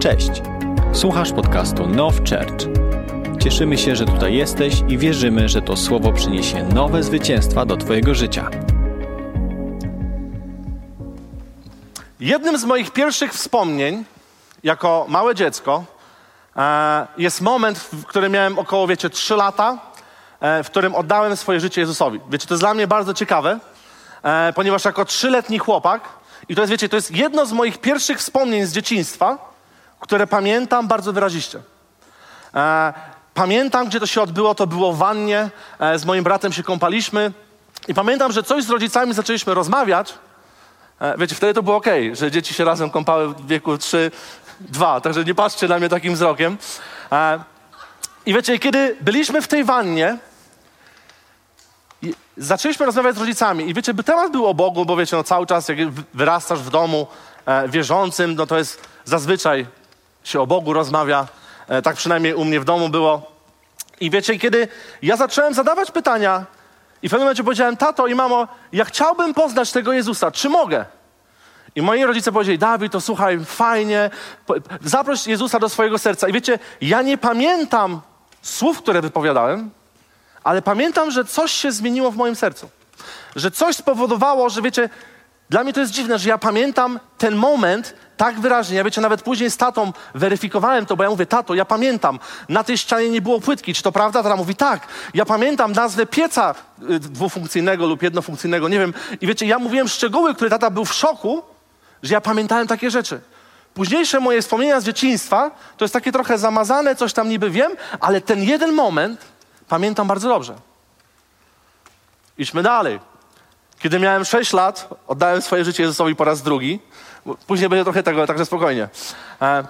Cześć. Słuchasz podcastu Now Church. Cieszymy się, że tutaj jesteś i wierzymy, że to słowo przyniesie nowe zwycięstwa do Twojego życia. Jednym z moich pierwszych wspomnień jako małe dziecko e, jest moment, w którym miałem około, wiecie, 3 lata, e, w którym oddałem swoje życie Jezusowi. Wiecie, to jest dla mnie bardzo ciekawe, e, ponieważ jako trzyletni chłopak, i to jest, wiecie, to jest jedno z moich pierwszych wspomnień z dzieciństwa, które pamiętam bardzo wyraziście. E, pamiętam, gdzie to się odbyło, to było w wannie, e, z moim bratem się kąpaliśmy i pamiętam, że coś z rodzicami zaczęliśmy rozmawiać. E, wiecie, wtedy to było ok, że dzieci się razem kąpały w wieku 3, 2, także nie patrzcie na mnie takim wzrokiem. E, I wiecie, kiedy byliśmy w tej wannie, zaczęliśmy rozmawiać z rodzicami i wiecie, by temat był o Bogu, bo wiecie, no cały czas jak wyrastasz w domu e, wierzącym, no to jest zazwyczaj się o Bogu rozmawia, e, tak przynajmniej u mnie w domu było. I wiecie, kiedy ja zacząłem zadawać pytania i w pewnym momencie powiedziałem, tato i mamo, ja chciałbym poznać tego Jezusa, czy mogę? I moi rodzice powiedzieli, Dawid, to słuchaj, fajnie, zaproś Jezusa do swojego serca. I wiecie, ja nie pamiętam słów, które wypowiadałem, ale pamiętam, że coś się zmieniło w moim sercu. Że coś spowodowało, że wiecie, dla mnie to jest dziwne, że ja pamiętam ten moment tak wyraźnie. Ja wiecie, nawet później z tatą weryfikowałem to, bo ja mówię, tato, ja pamiętam, na tej ścianie nie było płytki, czy to prawda? Tata mówi, tak. Ja pamiętam nazwę pieca y, dwufunkcyjnego lub jednofunkcyjnego, nie wiem. I wiecie, ja mówiłem szczegóły, które tata był w szoku, że ja pamiętałem takie rzeczy. Późniejsze moje wspomnienia z dzieciństwa to jest takie trochę zamazane, coś tam niby wiem, ale ten jeden moment pamiętam bardzo dobrze. Idźmy dalej. Kiedy miałem 6 lat, oddałem swoje życie Jezusowi po raz drugi. Później będzie trochę tego, także spokojnie. E,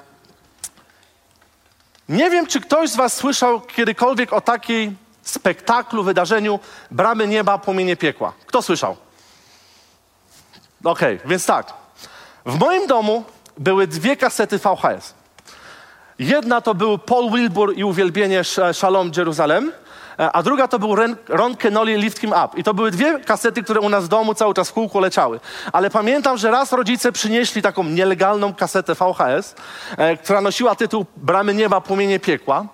nie wiem, czy ktoś z Was słyszał kiedykolwiek o takiej spektaklu, wydarzeniu Bramy Nieba, Płomienie Piekła. Kto słyszał? Okej, więc tak. W moim domu były dwie kasety VHS. Jedna to był Paul Wilbur i uwielbienie Shalom Jeruzalem, a druga to był Ron Kenoli Lift Him Up. I to były dwie kasety, które u nas w domu cały czas w kółko leciały. Ale pamiętam, że raz rodzice przynieśli taką nielegalną kasetę VHS, e, która nosiła tytuł Bramy Nieba, Płomienie Piekła.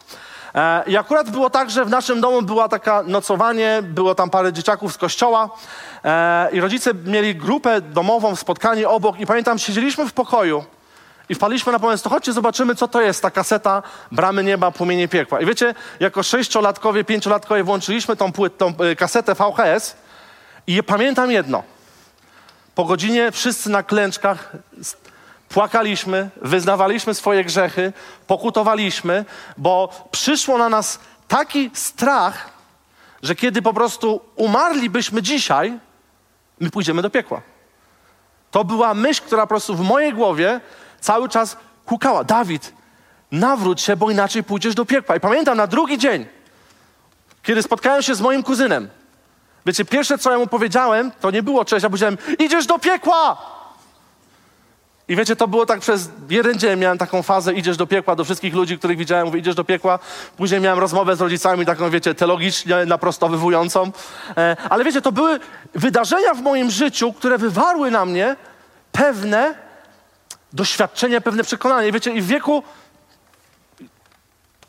E, I akurat było tak, że w naszym domu była taka nocowanie, było tam parę dzieciaków z kościoła e, i rodzice mieli grupę domową, spotkanie obok i pamiętam, siedzieliśmy w pokoju i wpadliśmy na pomysł, to chodźcie zobaczymy, co to jest ta kaseta Bramy Nieba, Płomienie Piekła. I wiecie, jako sześciolatkowie, pięciolatkowie włączyliśmy tą, płyt, tą y, kasetę VHS i pamiętam jedno. Po godzinie wszyscy na klęczkach płakaliśmy, wyznawaliśmy swoje grzechy, pokutowaliśmy, bo przyszło na nas taki strach, że kiedy po prostu umarlibyśmy dzisiaj, my pójdziemy do piekła. To była myśl, która po prostu w mojej głowie cały czas kukała. Dawid, nawróć się, bo inaczej pójdziesz do piekła. I pamiętam na drugi dzień, kiedy spotkałem się z moim kuzynem. Wiecie, pierwsze co ja mu powiedziałem, to nie było cześć, ja powiedziałem, idziesz do piekła! I wiecie, to było tak przez jeden dzień miałem taką fazę, idziesz do piekła, do wszystkich ludzi, których widziałem, mówię, idziesz do piekła. Później miałem rozmowę z rodzicami, taką, wiecie, teologicznie naprostowywującą. E, ale wiecie, to były wydarzenia w moim życiu, które wywarły na mnie pewne doświadczenie, pewne przekonanie. Wiecie, i w wieku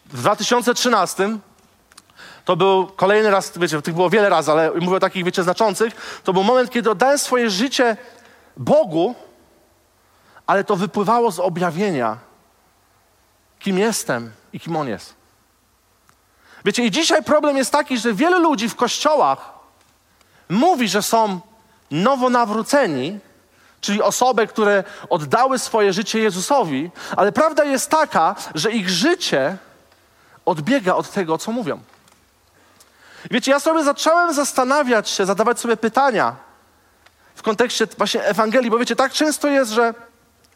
w 2013 to był kolejny raz, wiecie, tych było wiele razy, ale mówię o takich, wiecie, znaczących. To był moment, kiedy oddałem swoje życie Bogu, ale to wypływało z objawienia, kim jestem i kim On jest. Wiecie, i dzisiaj problem jest taki, że wiele ludzi w kościołach mówi, że są nowonawróceni, czyli osoby, które oddały swoje życie Jezusowi, ale prawda jest taka, że ich życie odbiega od tego, co mówią. Wiecie, ja sobie zacząłem zastanawiać się, zadawać sobie pytania w kontekście właśnie Ewangelii, bo wiecie, tak często jest, że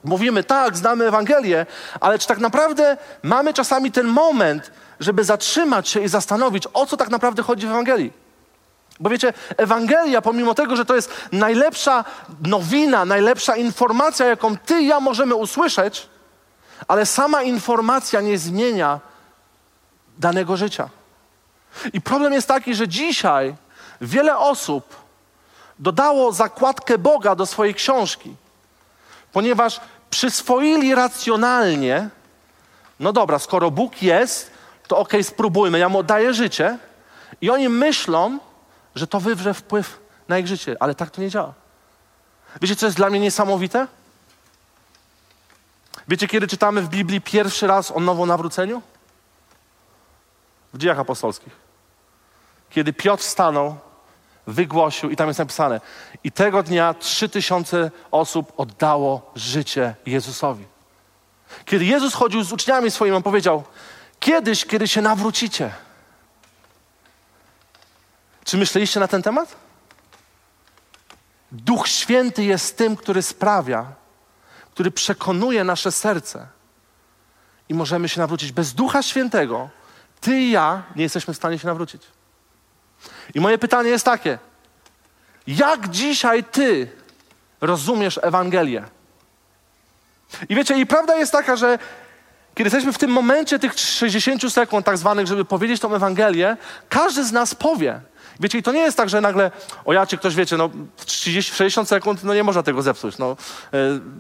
mówimy, tak, znamy Ewangelię, ale czy tak naprawdę mamy czasami ten moment, żeby zatrzymać się i zastanowić, o co tak naprawdę chodzi w Ewangelii? Bo wiecie, Ewangelia, pomimo tego, że to jest najlepsza nowina, najlepsza informacja, jaką ty i ja możemy usłyszeć, ale sama informacja nie zmienia danego życia. I problem jest taki, że dzisiaj wiele osób dodało zakładkę Boga do swojej książki, ponieważ przyswoili racjonalnie no dobra, skoro Bóg jest, to okej, okay, spróbujmy, ja mu oddaję życie. I oni myślą, że to wywrze wpływ na ich życie, ale tak to nie działa. Wiecie, co jest dla mnie niesamowite? Wiecie, kiedy czytamy w Biblii pierwszy raz o nowonawróceniu? W dziejach apostolskich. Kiedy Piotr stanął, wygłosił i tam jest napisane i tego dnia trzy tysiące osób oddało życie Jezusowi. Kiedy Jezus chodził z uczniami swoimi, on powiedział kiedyś, kiedy się nawrócicie. Czy myśleliście na ten temat? Duch Święty jest tym, który sprawia, który przekonuje nasze serce i możemy się nawrócić. Bez Ducha Świętego ty i ja nie jesteśmy w stanie się nawrócić. I moje pytanie jest takie: jak dzisiaj ty rozumiesz Ewangelię? I wiecie, i prawda jest taka, że kiedy jesteśmy w tym momencie tych 60 sekund, tak zwanych, żeby powiedzieć tą Ewangelię, każdy z nas powie. Wiecie, i to nie jest tak, że nagle, o ja, czy ktoś wiecie, no 30, 60 sekund, no nie można tego zepsuć. No. E,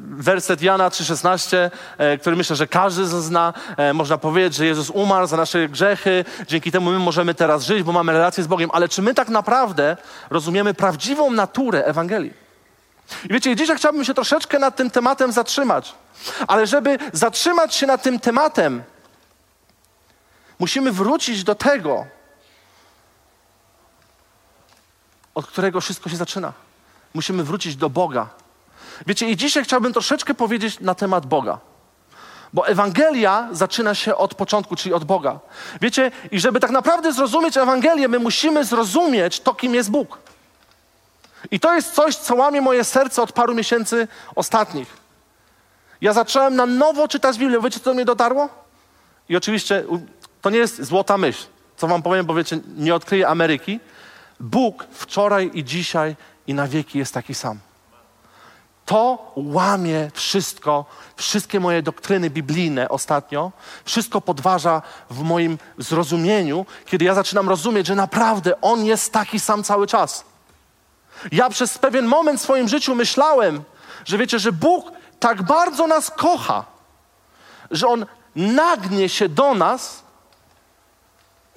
werset Jana 3,16, e, który myślę, że każdy zna, e, można powiedzieć, że Jezus umarł za nasze grzechy, dzięki temu my możemy teraz żyć, bo mamy relację z Bogiem. Ale czy my tak naprawdę rozumiemy prawdziwą naturę Ewangelii? I wiecie, dzisiaj chciałbym się troszeczkę nad tym tematem zatrzymać. Ale żeby zatrzymać się nad tym tematem, musimy wrócić do tego, od którego wszystko się zaczyna. Musimy wrócić do Boga. Wiecie, i dzisiaj chciałbym troszeczkę powiedzieć na temat Boga. Bo Ewangelia zaczyna się od początku, czyli od Boga. Wiecie, i żeby tak naprawdę zrozumieć Ewangelię, my musimy zrozumieć to, kim jest Bóg. I to jest coś, co łamie moje serce od paru miesięcy ostatnich. Ja zacząłem na nowo czytać Biblię. Wiecie, co do mnie dotarło? I oczywiście to nie jest złota myśl, co wam powiem, bo wiecie, nie odkryję Ameryki, Bóg wczoraj i dzisiaj i na wieki jest taki sam. To łamie wszystko, wszystkie moje doktryny biblijne ostatnio, wszystko podważa w moim zrozumieniu, kiedy ja zaczynam rozumieć, że naprawdę On jest taki sam cały czas. Ja przez pewien moment w swoim życiu myślałem, że wiecie, że Bóg tak bardzo nas kocha, że On nagnie się do nas,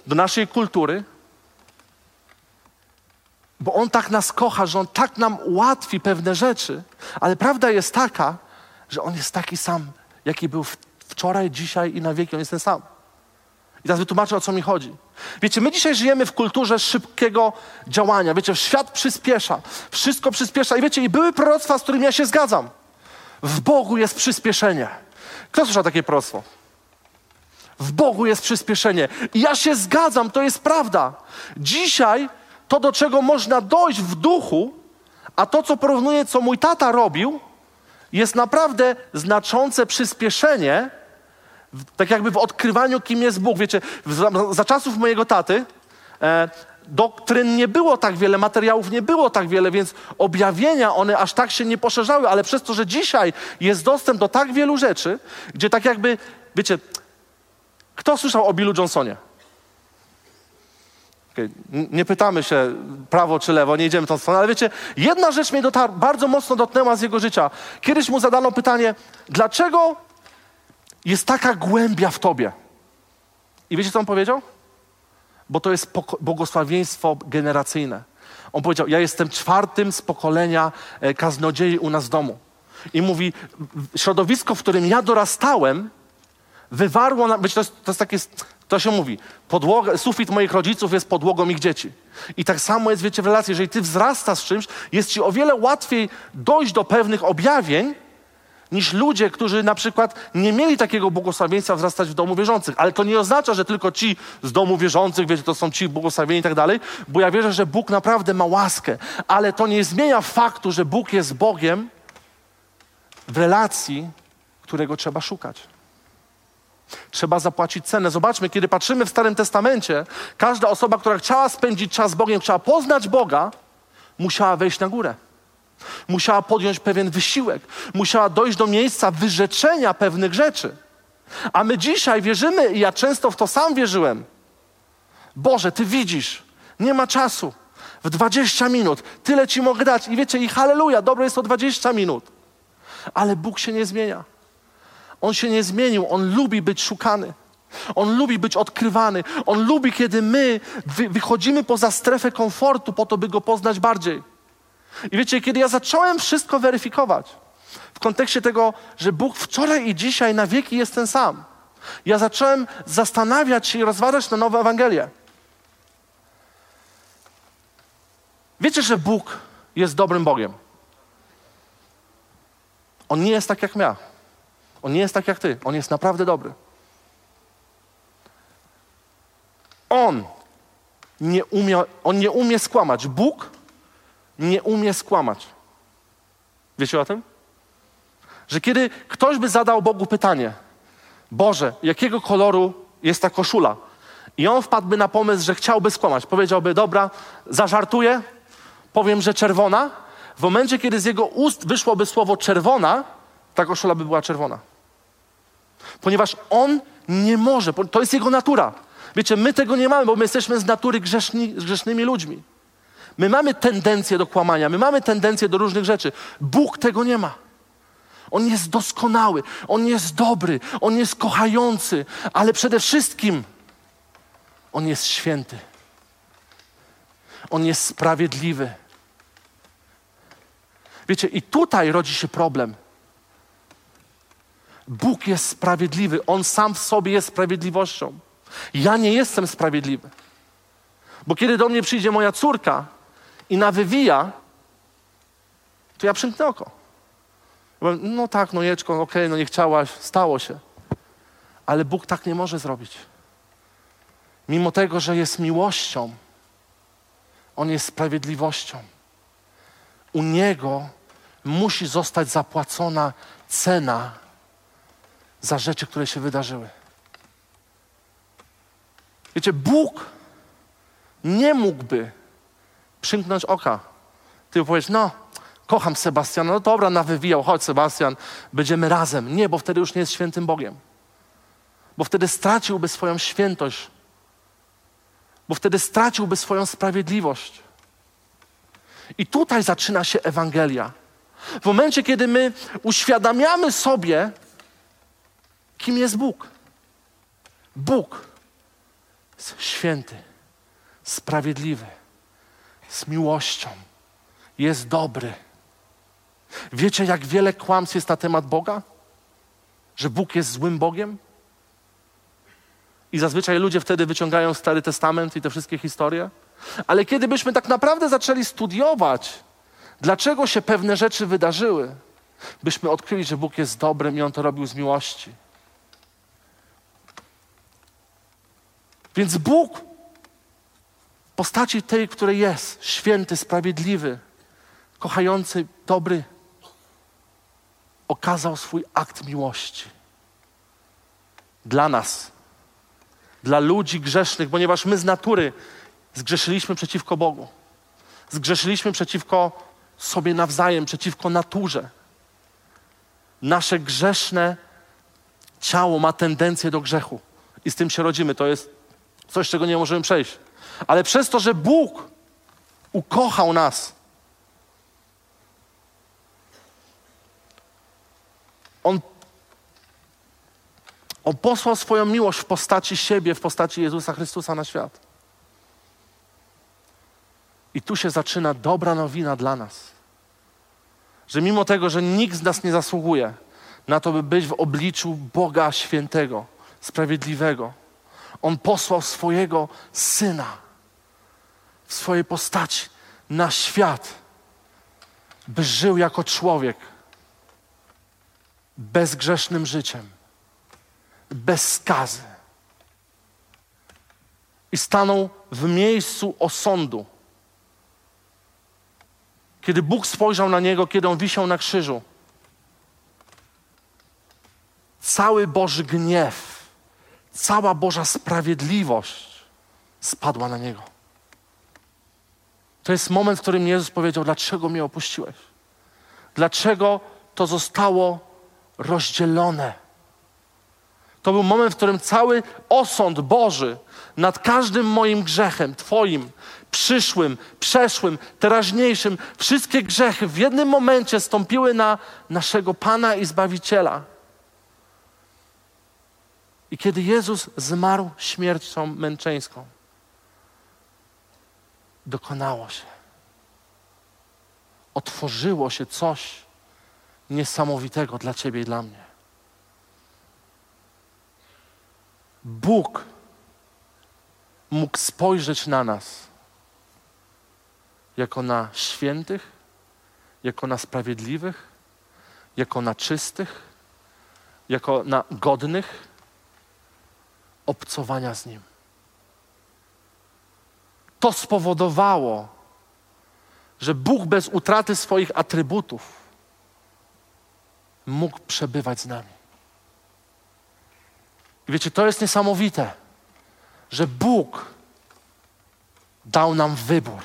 do naszej kultury, bo On tak nas kocha, że On tak nam ułatwi pewne rzeczy, ale prawda jest taka, że On jest taki sam, jaki był wczoraj, dzisiaj i na wieki. On jest ten sam. I teraz wytłumaczę, o co mi chodzi. Wiecie, my dzisiaj żyjemy w kulturze szybkiego działania. Wiecie, świat przyspiesza, wszystko przyspiesza. I wiecie, i były proroctwa, z którymi ja się zgadzam. W Bogu jest przyspieszenie. Kto słyszał takie proroctwo? W Bogu jest przyspieszenie. I ja się zgadzam, to jest prawda. Dzisiaj to, do czego można dojść w duchu, a to, co porównuję, co mój tata robił, jest naprawdę znaczące przyspieszenie, tak jakby w odkrywaniu, kim jest Bóg. Wiecie, za czasów mojego taty e, doktryn nie było tak wiele, materiałów nie było tak wiele, więc objawienia one aż tak się nie poszerzały, ale przez to, że dzisiaj jest dostęp do tak wielu rzeczy, gdzie tak jakby, wiecie, kto słyszał o Billu Johnsonie? Nie pytamy się prawo czy lewo, nie idziemy tą stroną, ale wiecie, jedna rzecz mnie dotar- bardzo mocno dotknęła z jego życia. Kiedyś mu zadano pytanie, dlaczego jest taka głębia w tobie? I wiecie, co on powiedział? Bo to jest błogosławieństwo generacyjne. On powiedział, ja jestem czwartym z pokolenia e, kaznodziei u nas w domu. I mówi, środowisko, w którym ja dorastałem, wywarło na... Wiecie, to jest, to jest takie to się mówi. Podłoga, sufit moich rodziców jest podłogą ich dzieci. I tak samo jest, wiecie, w relacji. Jeżeli ty wzrastasz z czymś, jest ci o wiele łatwiej dojść do pewnych objawień, niż ludzie, którzy na przykład nie mieli takiego błogosławieństwa wzrastać w domu wierzących. Ale to nie oznacza, że tylko ci z domu wierzących, wiecie, to są ci błogosławieni i tak dalej, bo ja wierzę, że Bóg naprawdę ma łaskę. Ale to nie zmienia faktu, że Bóg jest Bogiem w relacji, którego trzeba szukać. Trzeba zapłacić cenę. Zobaczmy, kiedy patrzymy w Starym Testamencie, każda osoba, która chciała spędzić czas z Bogiem, chciała poznać Boga, musiała wejść na górę. Musiała podjąć pewien wysiłek. Musiała dojść do miejsca wyrzeczenia pewnych rzeczy. A my dzisiaj wierzymy, i ja często w to sam wierzyłem. Boże, Ty widzisz, nie ma czasu. W 20 minut tyle Ci mogę dać. I wiecie, i halleluja, dobre jest to 20 minut. Ale Bóg się nie zmienia. On się nie zmienił, on lubi być szukany. On lubi być odkrywany. On lubi, kiedy my wy wychodzimy poza strefę komfortu po to, by go poznać bardziej. I wiecie, kiedy ja zacząłem wszystko weryfikować w kontekście tego, że Bóg wczoraj i dzisiaj na wieki jest ten sam, ja zacząłem zastanawiać się i rozważać na nowe Ewangelię. Wiecie, że Bóg jest dobrym Bogiem. On nie jest tak jak ja. On nie jest tak jak ty. On jest naprawdę dobry. On nie umie, on nie umie skłamać. Bóg nie umie skłamać. Wiecie o tym? Że kiedy ktoś by zadał Bogu pytanie, Boże, jakiego koloru jest ta koszula? I on wpadłby na pomysł, że chciałby skłamać. Powiedziałby, dobra, zażartuję, powiem, że czerwona. W momencie, kiedy z jego ust wyszłoby słowo czerwona, ta koszula by była czerwona. Ponieważ on nie może, to jest jego natura. Wiecie, my tego nie mamy, bo my jesteśmy z natury grzeszni, grzesznymi ludźmi. My mamy tendencję do kłamania, my mamy tendencję do różnych rzeczy. Bóg tego nie ma. On jest doskonały, on jest dobry, on jest kochający, ale przede wszystkim on jest święty. On jest sprawiedliwy. Wiecie, i tutaj rodzi się problem. Bóg jest sprawiedliwy, on sam w sobie jest sprawiedliwością. Ja nie jestem sprawiedliwy. Bo kiedy do mnie przyjdzie moja córka i nawywija, to ja przymknę oko. No tak, no jeczko, okej, okay, no nie chciałaś, stało się. Ale Bóg tak nie może zrobić. Mimo tego, że jest miłością, On jest sprawiedliwością. U Niego musi zostać zapłacona cena za rzeczy, które się wydarzyły. Wiecie, Bóg nie mógłby przymknąć oka. Ty powiesz, no, kocham Sebastiana, no dobra, nawywijał, chodź Sebastian, będziemy razem. Nie, bo wtedy już nie jest świętym Bogiem. Bo wtedy straciłby swoją świętość. Bo wtedy straciłby swoją sprawiedliwość. I tutaj zaczyna się Ewangelia. W momencie, kiedy my uświadamiamy sobie, kim jest Bóg. Bóg jest święty, sprawiedliwy, z miłością, jest dobry. Wiecie, jak wiele kłamstw jest na temat Boga? Że Bóg jest złym Bogiem? I zazwyczaj ludzie wtedy wyciągają Stary Testament i te wszystkie historie. Ale kiedy byśmy tak naprawdę zaczęli studiować, dlaczego się pewne rzeczy wydarzyły, byśmy odkryli, że Bóg jest dobrym i On to robił z miłości. Więc Bóg w postaci tej, której jest, święty, sprawiedliwy, kochający, dobry, okazał swój akt miłości dla nas, dla ludzi grzesznych, ponieważ my z natury zgrzeszyliśmy przeciwko Bogu. Zgrzeszyliśmy przeciwko sobie nawzajem, przeciwko naturze. Nasze grzeszne ciało ma tendencję do grzechu i z tym się rodzimy. To jest Coś, czego nie możemy przejść. Ale przez to, że Bóg ukochał nas, On, on posłał swoją miłość w postaci siebie, w postaci Jezusa Chrystusa na świat. I tu się zaczyna dobra nowina dla nas. Że mimo tego, że nikt z nas nie zasługuje na to, by być w obliczu Boga świętego, sprawiedliwego, on posłał swojego syna w swojej postaci na świat, by żył jako człowiek bezgrzesznym życiem, bez skazy. I stanął w miejscu osądu. Kiedy Bóg spojrzał na niego, kiedy on wisiał na krzyżu, cały Boży gniew cała Boża sprawiedliwość spadła na niego. To jest moment, w którym Jezus powiedział: Dlaczego mnie opuściłeś? Dlaczego to zostało rozdzielone? To był moment, w którym cały osąd Boży nad każdym moim grzechem, Twoim, przyszłym, przeszłym, teraźniejszym, wszystkie grzechy w jednym momencie stąpiły na naszego Pana i Zbawiciela. I kiedy Jezus zmarł śmiercią męczeńską, dokonało się. Otworzyło się coś niesamowitego dla Ciebie i dla mnie. Bóg mógł spojrzeć na nas jako na świętych, jako na sprawiedliwych, jako na czystych, jako na godnych obcowania z Nim. To spowodowało, że Bóg bez utraty swoich atrybutów mógł przebywać z nami. I wiecie, to jest niesamowite, że Bóg dał nam wybór,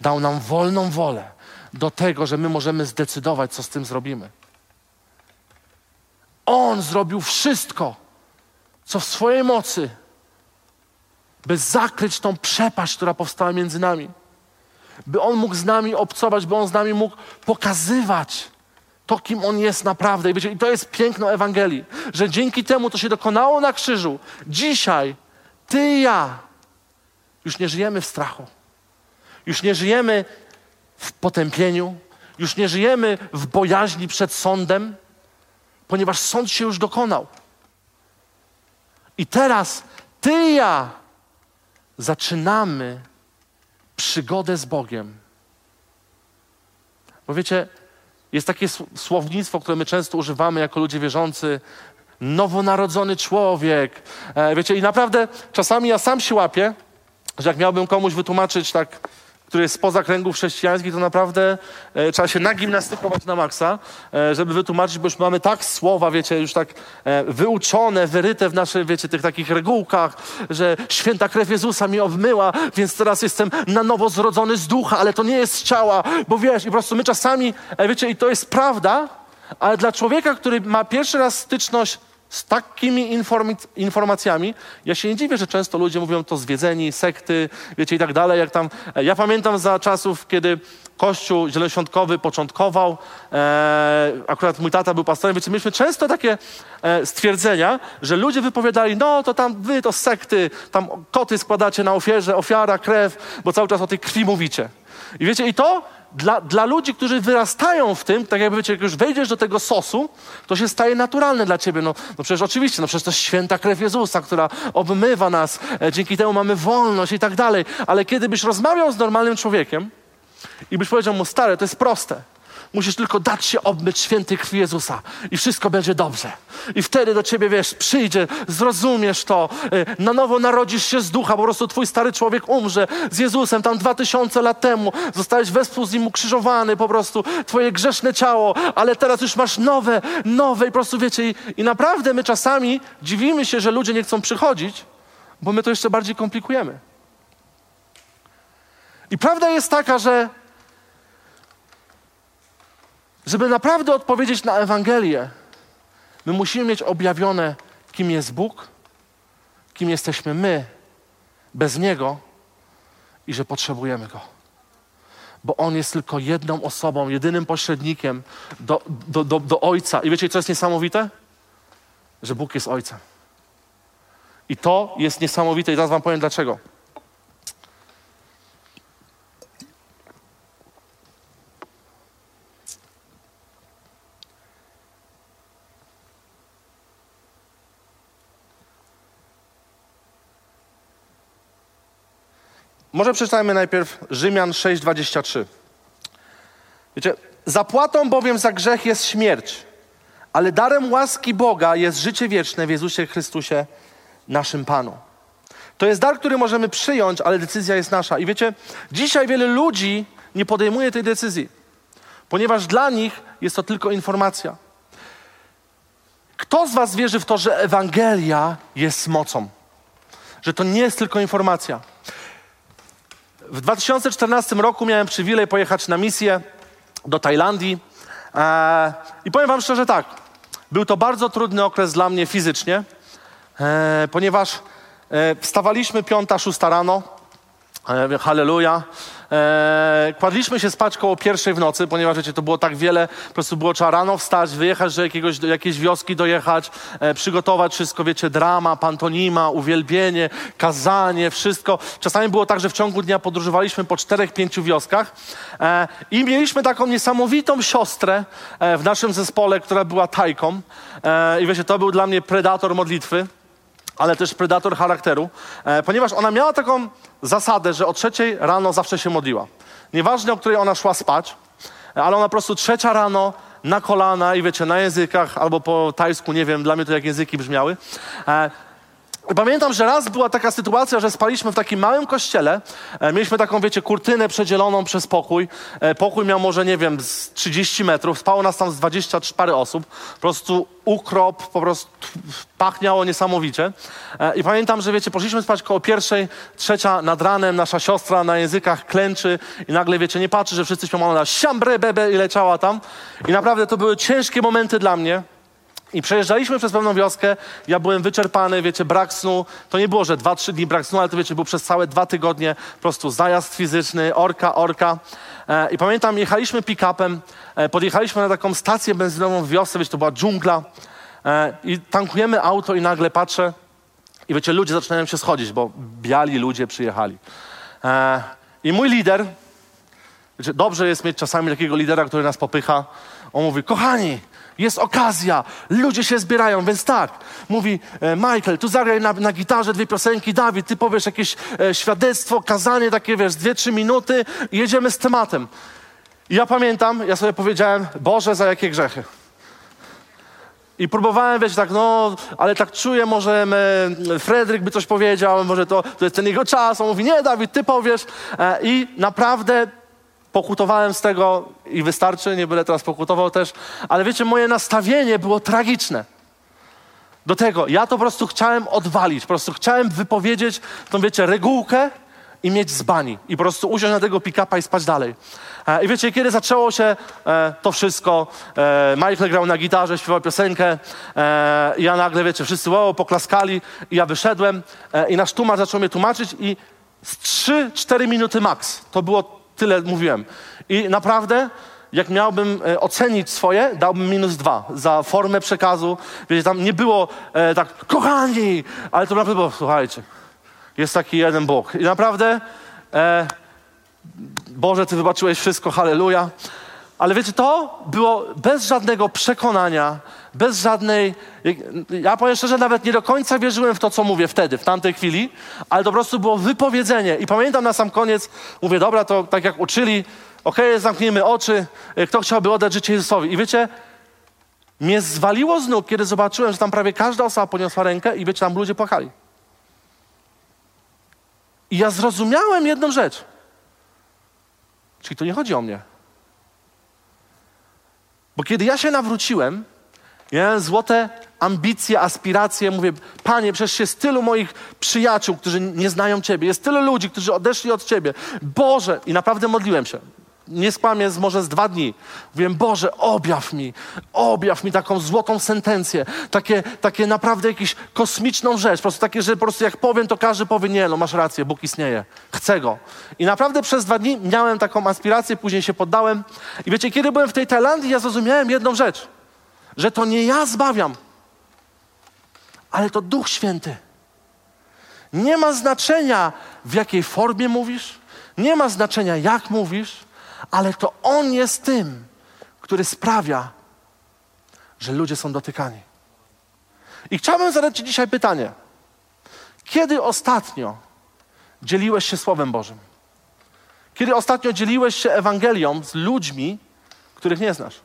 dał nam wolną wolę do tego, że my możemy zdecydować, co z tym zrobimy. On zrobił wszystko, co w swojej mocy, by zakryć tą przepaść, która powstała między nami. By On mógł z nami obcować, by On z nami mógł pokazywać to, kim On jest naprawdę. I, i to jest piękno Ewangelii, że dzięki temu, co się dokonało na krzyżu, dzisiaj Ty i ja już nie żyjemy w strachu. Już nie żyjemy w potępieniu, już nie żyjemy w bojaźni przed sądem, ponieważ sąd się już dokonał. I teraz ty i ja zaczynamy przygodę z Bogiem. Bo wiecie, jest takie słownictwo, które my często używamy jako ludzie wierzący. Nowonarodzony człowiek. E, wiecie, i naprawdę czasami ja sam się łapię, że jak miałbym komuś wytłumaczyć tak który jest spoza kręgów chrześcijańskich, to naprawdę e, trzeba się nagimnastykować na maksa, e, żeby wytłumaczyć, bo już mamy tak słowa, wiecie, już tak e, wyuczone, wyryte w naszych, wiecie, tych takich regułkach, że święta krew Jezusa mi obmyła, więc teraz jestem na nowo zrodzony z ducha, ale to nie jest z ciała, bo wiesz, i po prostu my czasami, e, wiecie, i to jest prawda, ale dla człowieka, który ma pierwszy raz styczność z takimi informacjami, ja się nie dziwię, że często ludzie mówią to zwiedzeni, sekty, wiecie i tak dalej, jak tam, e, ja pamiętam za czasów, kiedy Kościół Zielonoświątkowy początkował, e, akurat mój tata był pastorem, wiecie, mieliśmy często takie e, stwierdzenia, że ludzie wypowiadali, no to tam wy to sekty, tam koty składacie na ofierze, ofiara, krew, bo cały czas o tej krwi mówicie. I wiecie, i to dla, dla ludzi, którzy wyrastają w tym, tak jakby wiecie, jak już wejdziesz do tego sosu, to się staje naturalne dla ciebie. No, no przecież oczywiście, no przecież to jest święta krew Jezusa, która obmywa nas, e, dzięki temu mamy wolność i tak dalej. Ale kiedy byś rozmawiał z normalnym człowiekiem i byś powiedział mu, stare, to jest proste. Musisz tylko dać się obmyć świętej krwi Jezusa i wszystko będzie dobrze. I wtedy do ciebie, wiesz, przyjdzie, zrozumiesz to, y, na nowo narodzisz się z ducha, po prostu twój stary człowiek umrze z Jezusem tam dwa tysiące lat temu. Zostałeś wespół z Nim ukrzyżowany, po prostu twoje grzeszne ciało, ale teraz już masz nowe, nowe i po prostu wiecie, i, i naprawdę my czasami dziwimy się, że ludzie nie chcą przychodzić, bo my to jeszcze bardziej komplikujemy. I prawda jest taka, że żeby naprawdę odpowiedzieć na Ewangelię, my musimy mieć objawione, kim jest Bóg, kim jesteśmy my bez Niego i że potrzebujemy Go. Bo On jest tylko jedną osobą, jedynym pośrednikiem do, do, do, do Ojca. I wiecie, co jest niesamowite? Że Bóg jest Ojcem. I to jest niesamowite i teraz Wam powiem dlaczego. Może przeczytajmy najpierw Rzymian 6:23. Wiecie, zapłatą bowiem za grzech jest śmierć, ale darem łaski Boga jest życie wieczne w Jezusie Chrystusie, naszym Panu. To jest dar, który możemy przyjąć, ale decyzja jest nasza. I wiecie, dzisiaj wiele ludzi nie podejmuje tej decyzji, ponieważ dla nich jest to tylko informacja. Kto z Was wierzy w to, że Ewangelia jest mocą? Że to nie jest tylko informacja. W 2014 roku miałem przywilej pojechać na misję do Tajlandii. E, i powiem wam szczerze tak, był to bardzo trudny okres dla mnie fizycznie, e, ponieważ e, wstawaliśmy piąta, szósta rano, e, halleluja, E, kładliśmy się spać koło pierwszej w nocy, ponieważ wiecie, to było tak wiele, po prostu było trzeba rano wstać, wyjechać do, jakiegoś, do jakiejś wioski, dojechać, e, przygotować wszystko, wiecie, drama, pantonima, uwielbienie, kazanie, wszystko. Czasami było tak, że w ciągu dnia podróżowaliśmy po czterech, pięciu wioskach e, i mieliśmy taką niesamowitą siostrę e, w naszym zespole, która była tajką i wiecie, to był dla mnie predator modlitwy ale też predator charakteru, e, ponieważ ona miała taką zasadę, że o trzeciej rano zawsze się modliła. Nieważne, o której ona szła spać, e, ale ona po prostu trzecia rano na kolana i wiecie, na językach albo po tajsku, nie wiem, dla mnie to jak języki brzmiały. E, Pamiętam, że raz była taka sytuacja, że spaliśmy w takim małym kościele. E, mieliśmy taką, wiecie, kurtynę przedzieloną przez pokój. E, pokój miał może, nie wiem, z 30 metrów. Spało nas tam z 20 parę osób. Po prostu ukrop, po prostu pachniało niesamowicie. E, I pamiętam, że wiecie, poszliśmy spać koło pierwszej, trzecia nad ranem, nasza siostra na językach klęczy i nagle, wiecie, nie patrzy, że wszyscy śpią, ona siambre bebe i leciała tam. I naprawdę to były ciężkie momenty dla mnie. I przejeżdżaliśmy przez pewną wioskę, ja byłem wyczerpany, wiecie, brak snu. To nie było, że dwa, trzy dni brak snu, ale to wiecie, był przez całe dwa tygodnie po prostu zajazd fizyczny, orka, orka. E, I pamiętam, jechaliśmy pick-upem, e, podjechaliśmy na taką stację benzynową w wiosce, wiecie, to była dżungla. E, I tankujemy auto i nagle patrzę i wiecie, ludzie zaczynają się schodzić, bo biali ludzie przyjechali. E, I mój lider, wiecie, dobrze jest mieć czasami takiego lidera, który nas popycha. On mówi, kochani, jest okazja, ludzie się zbierają, więc tak, mówi e, Michael, tu zagraj na, na gitarze dwie piosenki, Dawid, ty powiesz jakieś e, świadectwo, kazanie takie, wiesz, dwie, trzy minuty i jedziemy z tematem. I ja pamiętam, ja sobie powiedziałem, Boże, za jakie grzechy. I próbowałem, wiesz, tak, no, ale tak czuję, może e, Fredryk by coś powiedział, może to, to jest ten jego czas. On mówi, nie, Dawid, ty powiesz. E, I naprawdę pokutowałem z tego i wystarczy, nie byle teraz pokutował też, ale wiecie, moje nastawienie było tragiczne. Do tego, ja to po prostu chciałem odwalić, po prostu chciałem wypowiedzieć tą, wiecie, regułkę i mieć z bani i po prostu usiąść na tego pick-upa i spać dalej. E, I wiecie, kiedy zaczęło się e, to wszystko, e, Michael grał na gitarze, śpiewał piosenkę, e, ja nagle, wiecie, wszyscy wow, poklaskali i ja wyszedłem e, i nasz tłumacz zaczął mnie tłumaczyć i z 3-4 minuty max, to było tyle mówiłem. I naprawdę, jak miałbym e, ocenić swoje, dałbym minus dwa za formę przekazu. Wiecie, tam nie było e, tak, kochani, ale to naprawdę było, słuchajcie, jest taki jeden Bóg. I naprawdę, e, Boże, Ty wybaczyłeś wszystko, halleluja. Ale wiecie, to było bez żadnego przekonania, bez żadnej. Ja powiem szczerze, nawet nie do końca wierzyłem w to, co mówię wtedy, w tamtej chwili, ale to po prostu było wypowiedzenie. I pamiętam na sam koniec, mówię, dobra, to tak jak uczyli, okej, okay, zamknijmy oczy, kto chciałby oddać życie Jezusowi. I wiecie, mnie zwaliło z nóg, kiedy zobaczyłem, że tam prawie każda osoba poniosła rękę i wiecie, tam ludzie płakali. I ja zrozumiałem jedną rzecz. Czyli to nie chodzi o mnie. Bo kiedy ja się nawróciłem, miałem złote ambicje, aspiracje. Mówię, Panie, przecież jest tylu moich przyjaciół, którzy nie znają Ciebie. Jest tylu ludzi, którzy odeszli od Ciebie. Boże! I naprawdę modliłem się nie skłamię, może z dwa dni. Mówiłem, Boże, objaw mi, objaw mi taką złotą sentencję, takie, takie naprawdę jakąś kosmiczną rzecz, po prostu takie, że po prostu jak powiem, to każdy powie, nie, no masz rację, Bóg istnieje, chcę Go. I naprawdę przez dwa dni miałem taką aspirację, później się poddałem. I wiecie, kiedy byłem w tej Tajlandii, ja zrozumiałem jedną rzecz, że to nie ja zbawiam, ale to Duch Święty. Nie ma znaczenia, w jakiej formie mówisz, nie ma znaczenia, jak mówisz, ale to On jest tym, który sprawia, że ludzie są dotykani. I chciałbym zadać Ci dzisiaj pytanie. Kiedy ostatnio dzieliłeś się Słowem Bożym? Kiedy ostatnio dzieliłeś się Ewangelią z ludźmi, których nie znasz?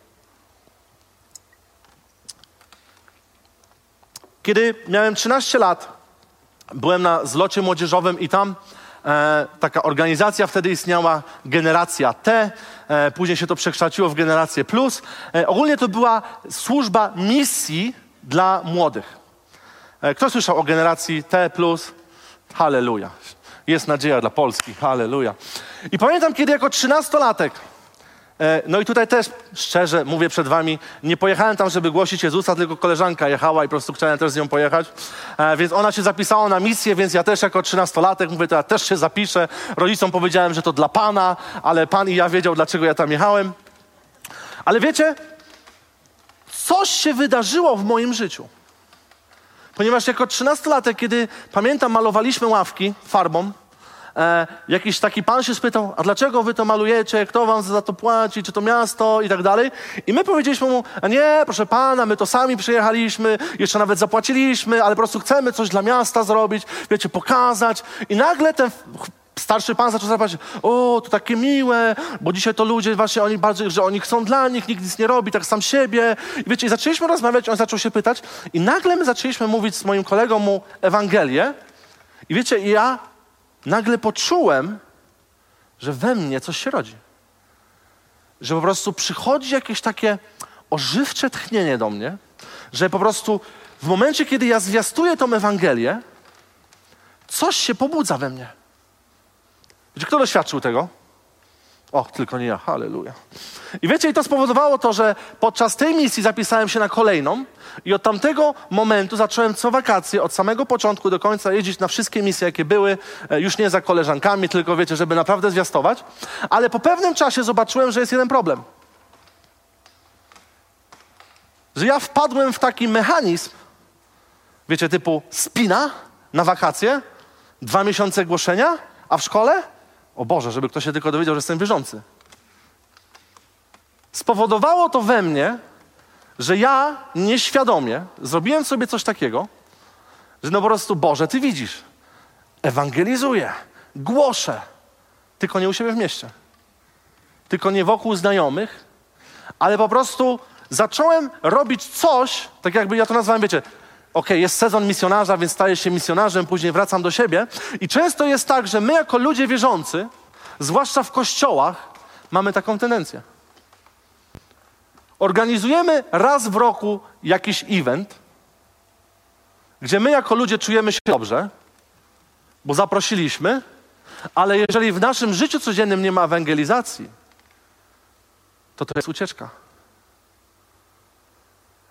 Kiedy miałem 13 lat, byłem na zlocie młodzieżowym i tam e, taka organizacja wtedy istniała, Generacja T, e, później się to przekształciło w Generację Plus. E, ogólnie to była służba misji dla młodych. E, kto słyszał o Generacji T Plus? Halleluja. Jest nadzieja dla Polski. Halleluja. I pamiętam, kiedy jako trzynastolatek E, no i tutaj też szczerze mówię przed wami, nie pojechałem tam, żeby głosić Jezusa, tylko koleżanka jechała i po prostu chciałem też z nią pojechać. E, więc ona się zapisała na misję, więc ja też jako trzynastolatek mówię, to ja też się zapiszę. Rodzicom powiedziałem, że to dla Pana, ale Pan i ja wiedział, dlaczego ja tam jechałem. Ale wiecie, coś się wydarzyło w moim życiu. Ponieważ jako trzynastolatek, kiedy pamiętam, malowaliśmy ławki farbą, e, jakiś taki pan się spytał, a dlaczego wy to malujecie, kto wam za to płaci, czy to miasto i tak dalej. I my powiedzieliśmy mu, a nie, proszę pana, my to sami przyjechaliśmy, jeszcze nawet zapłaciliśmy, ale po prostu chcemy coś dla miasta zrobić, wiecie, pokazać. I nagle ten starszy pan zaczął zapytać, o, to takie miłe, bo dzisiaj to ludzie właśnie, oni bardziej, że oni chcą dla nich, nikt nic nie robi, tak sam siebie. I wiecie, i zaczęliśmy rozmawiać, on zaczął się pytać i nagle my zaczęliśmy mówić z moim kolegą mu Ewangelię i wiecie, i ja nagle poczułem, że we mnie coś się rodzi. Że po prostu przychodzi jakieś takie ożywcze tchnienie do mnie, że po prostu w momencie, kiedy ja zwiastuję tą Ewangelię, coś się pobudza we mnie. Wiecie, kto doświadczył tego? O, tylko nie ja, halleluja. I wiecie, i to spowodowało to, że podczas tej misji zapisałem się na kolejną i od tamtego momentu zacząłem co wakacje, od samego początku do końca jeździć na wszystkie misje, jakie były, e, już nie za koleżankami, tylko wiecie, żeby naprawdę zwiastować. Ale po pewnym czasie zobaczyłem, że jest jeden problem. Że ja wpadłem w taki mechanizm, wiecie, typu spina na wakacje, dwa miesiące głoszenia, a w szkole o Boże, żeby ktoś się tylko dowiedział, że jestem wierzący. Spowodowało to we mnie, że ja nieświadomie zrobiłem sobie coś takiego, że no po prostu, Boże, Ty widzisz, ewangelizuję, głoszę, tylko nie u siebie w mieście, tylko nie wokół znajomych, ale po prostu zacząłem robić coś, tak jakby ja to nazwałem, wiecie, ok, jest sezon misjonarza, więc staję się misjonarzem, później wracam do siebie. I często jest tak, że my jako ludzie wierzący, zwłaszcza w kościołach, mamy taką tendencję. Organizujemy raz w roku jakiś event, gdzie my jako ludzie czujemy się dobrze, bo zaprosiliśmy, ale jeżeli w naszym życiu codziennym nie ma ewangelizacji, to to jest ucieczka.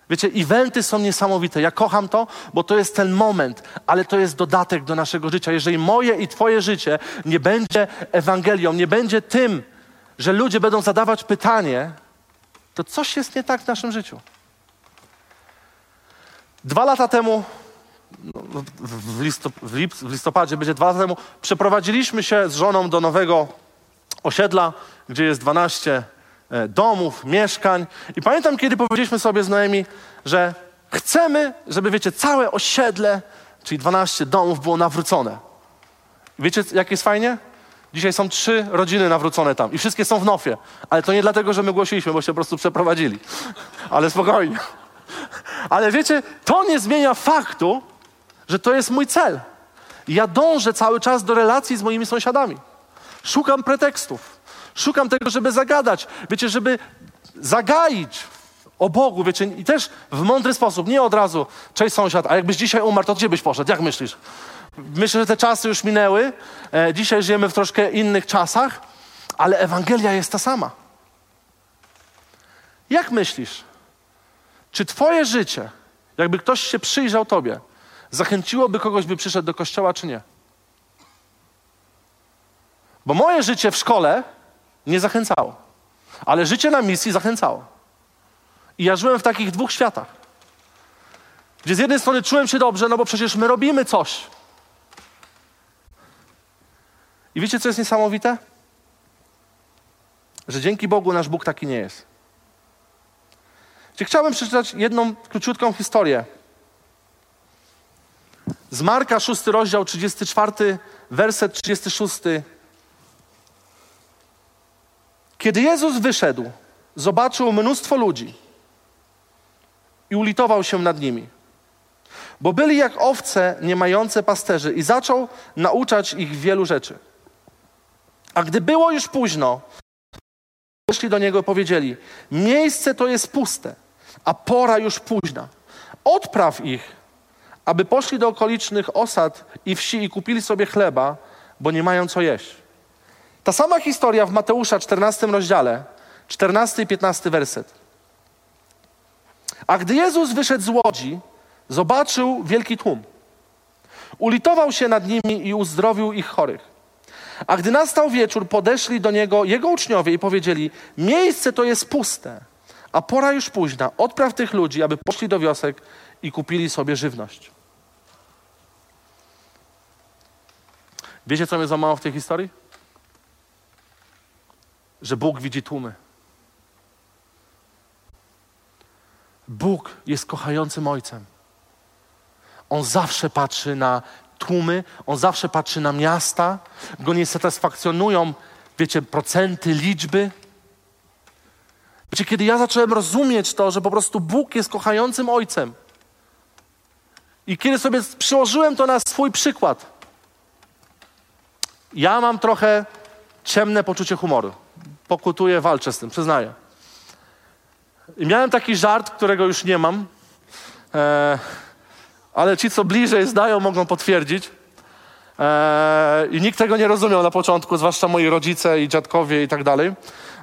Wiecie, eventy są niesamowite. Ja kocham to, bo to jest ten moment, ale to jest dodatek do naszego życia. Jeżeli moje i Twoje życie nie będzie Ewangelią, nie będzie tym, że ludzie będą zadawać pytanie, to coś jest nie tak w naszym życiu. Dwa lata temu, no, w, listop, w listopadzie, będzie dwa lata temu, przeprowadziliśmy się z żoną do nowego osiedla, gdzie jest 12 E, domów, mieszkań. I pamiętam, kiedy powiedzieliśmy sobie z Noemi, że chcemy, żeby, wiecie, całe osiedle, czyli 12 domów było nawrócone. Wiecie, jak jest fajnie? Dzisiaj są trzy rodziny nawrócone tam i wszystkie są w Nofie. Ale to nie dlatego, że my głosiliśmy, bo się po prostu przeprowadzili. Ale spokojnie. Ale wiecie, to nie zmienia faktu, że to jest mój cel. Ja dążę cały czas do relacji z moimi sąsiadami. Szukam pretekstów. Szukam tego, żeby zagadać, wiecie, żeby zagaić o Bogu, wiecie, i też w mądry sposób, nie od razu, cześć sąsiad, a jakbyś dzisiaj umarł, to gdzie byś poszedł? Jak myślisz? Myślę, że te czasy już minęły. E, dzisiaj żyjemy w troszkę innych czasach, ale Ewangelia jest ta sama. Jak myślisz? Czy Twoje życie, jakby ktoś się przyjrzał Tobie, zachęciłoby kogoś, by przyszedł do kościoła, czy nie? Bo moje życie w szkole nie zachęcało. Ale życie na misji zachęcało. I ja żyłem w takich dwóch światach. Gdzie z jednej strony czułem się dobrze, no bo przecież my robimy coś. I wiecie, co jest niesamowite? Że dzięki Bogu nasz Bóg taki nie jest. Chciałbym przeczytać jedną króciutką historię. Z Marka, 6 rozdział, 34, werset 36 kiedy Jezus wyszedł, zobaczył mnóstwo ludzi i ulitował się nad nimi, bo byli jak owce nie mające pasterzy i zaczął nauczać ich wielu rzeczy. A gdy było już późno, poszli do niego i powiedzieli: Miejsce to jest puste, a pora już późna. Odpraw ich, aby poszli do okolicznych osad i wsi i kupili sobie chleba, bo nie mają co jeść. Ta sama historia w Mateusza 14 rozdziale 14 i 15 werset. A gdy Jezus wyszedł z łodzi, zobaczył wielki tłum. Ulitował się nad nimi i uzdrowił ich chorych. A gdy nastał wieczór, podeszli do niego jego uczniowie i powiedzieli: Miejsce to jest puste, a pora już późna. Odpraw tych ludzi, aby poszli do wiosek i kupili sobie żywność. Wiecie, co mnie złamało w tej historii? Że Bóg widzi tłumy. Bóg jest kochającym Ojcem. On zawsze patrzy na tłumy, on zawsze patrzy na miasta. Go nie satysfakcjonują, wiecie, procenty, liczby. Wiecie, kiedy ja zacząłem rozumieć to, że po prostu Bóg jest kochającym Ojcem. I kiedy sobie przyłożyłem to na swój przykład, ja mam trochę ciemne poczucie humoru. Pokutuję, walczę z tym, przyznaję. I miałem taki żart, którego już nie mam, e, ale ci, co bliżej znają, mogą potwierdzić. E, I nikt tego nie rozumiał na początku, zwłaszcza moi rodzice i dziadkowie i tak dalej.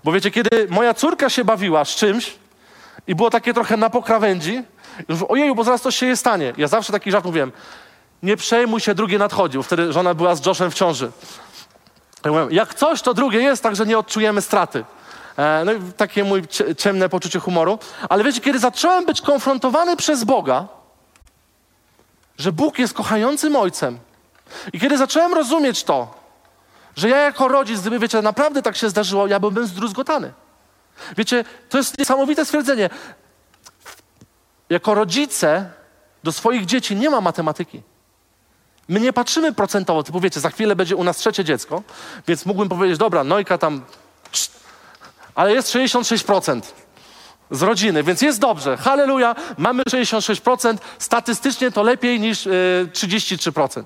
Bo wiecie, kiedy moja córka się bawiła z czymś i było takie trochę na pokrawędzi, ojeju, bo zaraz coś się je stanie. Ja zawsze taki żart mówiłem, nie przejmuj się, drugie nadchodzi, bo wtedy żona była z Joshem w ciąży. Mówię, jak coś, to drugie jest, także nie odczujemy straty. E, no i takie mój ciemne poczucie humoru. Ale wiecie, kiedy zacząłem być konfrontowany przez Boga, że Bóg jest kochającym Ojcem i kiedy zacząłem rozumieć to, że ja jako rodzic, gdyby, wiecie, naprawdę tak się zdarzyło, ja byłbym zdruzgotany. Wiecie, to jest niesamowite stwierdzenie. Jako rodzice do swoich dzieci nie ma matematyki. My nie patrzymy procentowo, typu wiecie, za chwilę będzie u nas trzecie dziecko, więc mógłbym powiedzieć, dobra, Nojka tam, ale jest 66% z rodziny, więc jest dobrze. Halleluja, mamy 66%, statystycznie to lepiej niż yy, 33%.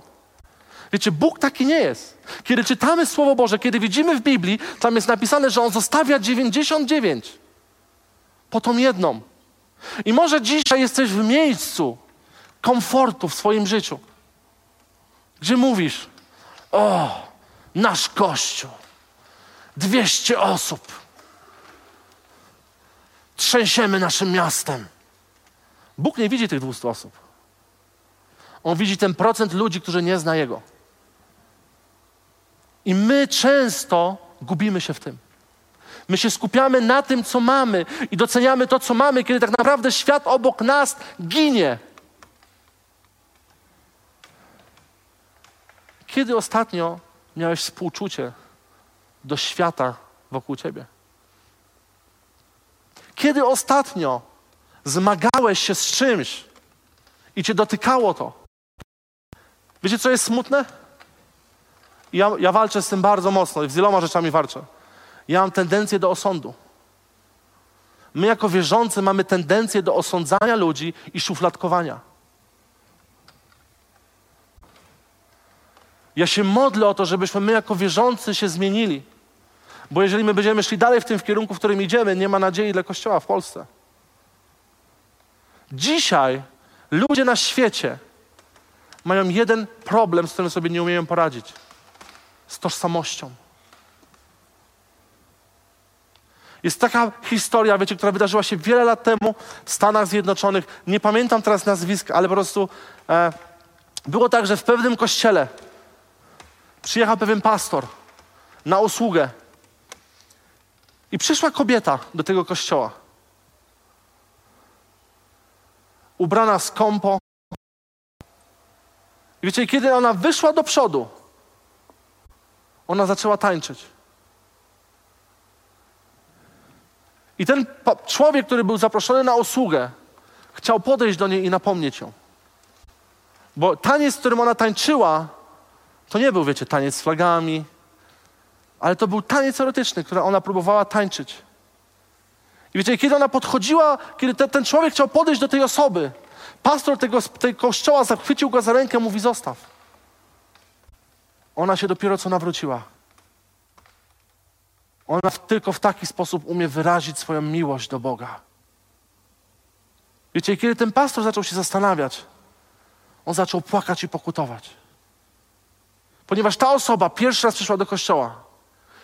Wiecie, Bóg taki nie jest. Kiedy czytamy Słowo Boże, kiedy widzimy w Biblii, tam jest napisane, że On zostawia 99 po tą jedną. I może dzisiaj jesteś w miejscu komfortu w swoim życiu, gdzie mówisz, o, nasz Kościół, 200 osób, trzęsiemy naszym miastem. Bóg nie widzi tych 200 osób. On widzi ten procent ludzi, którzy nie zna Jego. I my często gubimy się w tym. My się skupiamy na tym, co mamy i doceniamy to, co mamy, kiedy tak naprawdę świat obok nas ginie. Kiedy ostatnio miałeś współczucie do świata wokół ciebie? Kiedy ostatnio zmagałeś się z czymś i cię dotykało to? Wiecie, co jest smutne? Ja, ja walczę z tym bardzo mocno i z wieloma rzeczami walczę. Ja mam tendencję do osądu. My, jako wierzący, mamy tendencję do osądzania ludzi i szufladkowania. Ja się modlę o to, żebyśmy my, jako wierzący, się zmienili. Bo jeżeli my będziemy szli dalej w tym w kierunku, w którym idziemy, nie ma nadziei dla Kościoła w Polsce. Dzisiaj ludzie na świecie mają jeden problem, z którym sobie nie umieją poradzić z tożsamością. Jest taka historia, wiecie, która wydarzyła się wiele lat temu w Stanach Zjednoczonych. Nie pamiętam teraz nazwiska, ale po prostu e, było tak, że w pewnym kościele przyjechał pewien pastor na usługę i przyszła kobieta do tego kościoła. Ubrana skąpo. I wiecie, kiedy ona wyszła do przodu, ona zaczęła tańczyć. I ten człowiek, który był zaproszony na usługę, chciał podejść do niej i napomnieć ją. Bo taniec, w którym ona tańczyła, to nie był, wiecie, taniec z flagami, ale to był taniec erotyczny, który ona próbowała tańczyć. I wiecie, kiedy ona podchodziła, kiedy te, ten człowiek chciał podejść do tej osoby, pastor tego, tego kościoła zachwycił go za rękę, mówi: Zostaw. Ona się dopiero co nawróciła. Ona tylko w taki sposób umie wyrazić swoją miłość do Boga. Wiecie, kiedy ten pastor zaczął się zastanawiać, on zaczął płakać i pokutować. Ponieważ ta osoba pierwszy raz przyszła do kościoła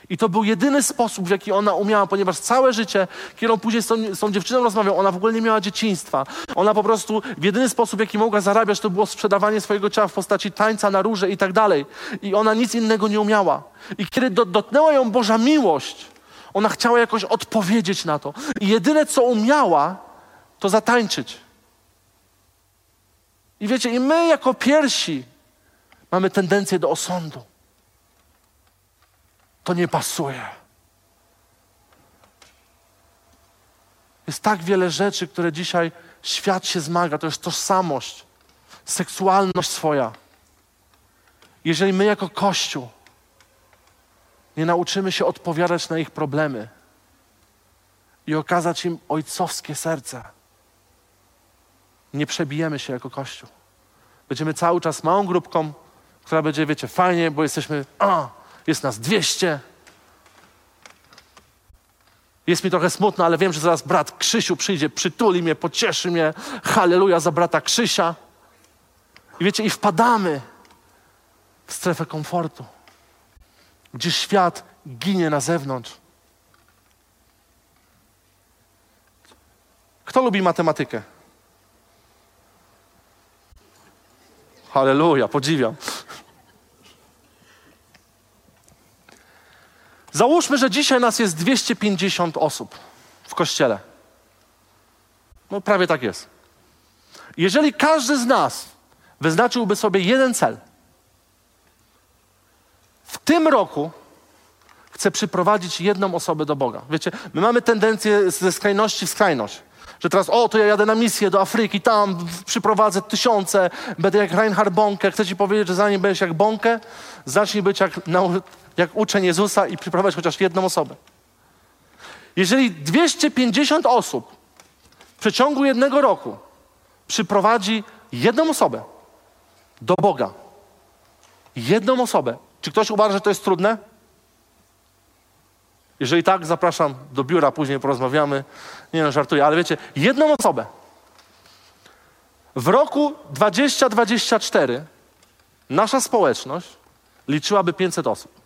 I to był jedyny sposób, w jaki ona umiała, ponieważ całe życie, kiedy on później z tą, z tą dziewczyną rozmawiał, ona w ogóle nie miała dzieciństwa. Ona po prostu, w jedyny sposób, w jaki mogła zarabiać, to było sprzedawanie swojego ciała w postaci tańca na róże i tak dalej. I ona nic innego nie umiała. I kiedy do, dotknęła ją Boża miłość, ona chciała jakoś odpowiedzieć na to. I jedyne, co umiała, to zatańczyć. I wiecie, i my jako pierwsi mamy tendencję do osądu. To nie pasuje. Jest tak wiele rzeczy, które dzisiaj świat się zmaga. To jest tożsamość, seksualność swoja. Jeżeli my jako Kościół nie nauczymy się odpowiadać na ich problemy i okazać im ojcowskie serce, nie przebijemy się jako Kościół. Będziemy cały czas małą grupką, która będzie, wiecie, fajnie, bo jesteśmy, a, jest nas 200. Jest mi trochę smutno, ale wiem, że zaraz brat Krzysiu przyjdzie, przytuli mnie, pocieszy mnie. Halleluja za brata Krzysia. I wiecie, i wpadamy w strefę komfortu, gdzie świat ginie na zewnątrz. Kto lubi matematykę? Halleluja, podziwiam. Załóżmy, że dzisiaj nas jest 250 osób w kościele. No prawie tak jest. Jeżeli każdy z nas wyznaczyłby sobie jeden cel, w tym roku chcę przyprowadzić jedną osobę do Boga. Wiecie, my mamy tendencję ze skrajności w skrajność. Że teraz, o, to ja jadę na misję do Afryki, tam przyprowadzę tysiące, będę jak Reinhard Bonke. Chcę ci powiedzieć, że zanim będziesz jak Bonke, zacznij być jak, jak uczeń Jezusa i przyprowadź chociaż jedną osobę. Jeżeli 250 osób w przeciągu jednego roku przyprowadzi jedną osobę do Boga, jedną osobę, czy ktoś uważa, że to jest trudne? Jeżeli tak, zapraszam do biura, później porozmawiamy. Nie no, żartuję, ale wiecie, jedną osobę. W roku 2024 nasza społeczność liczyłaby 500 osób.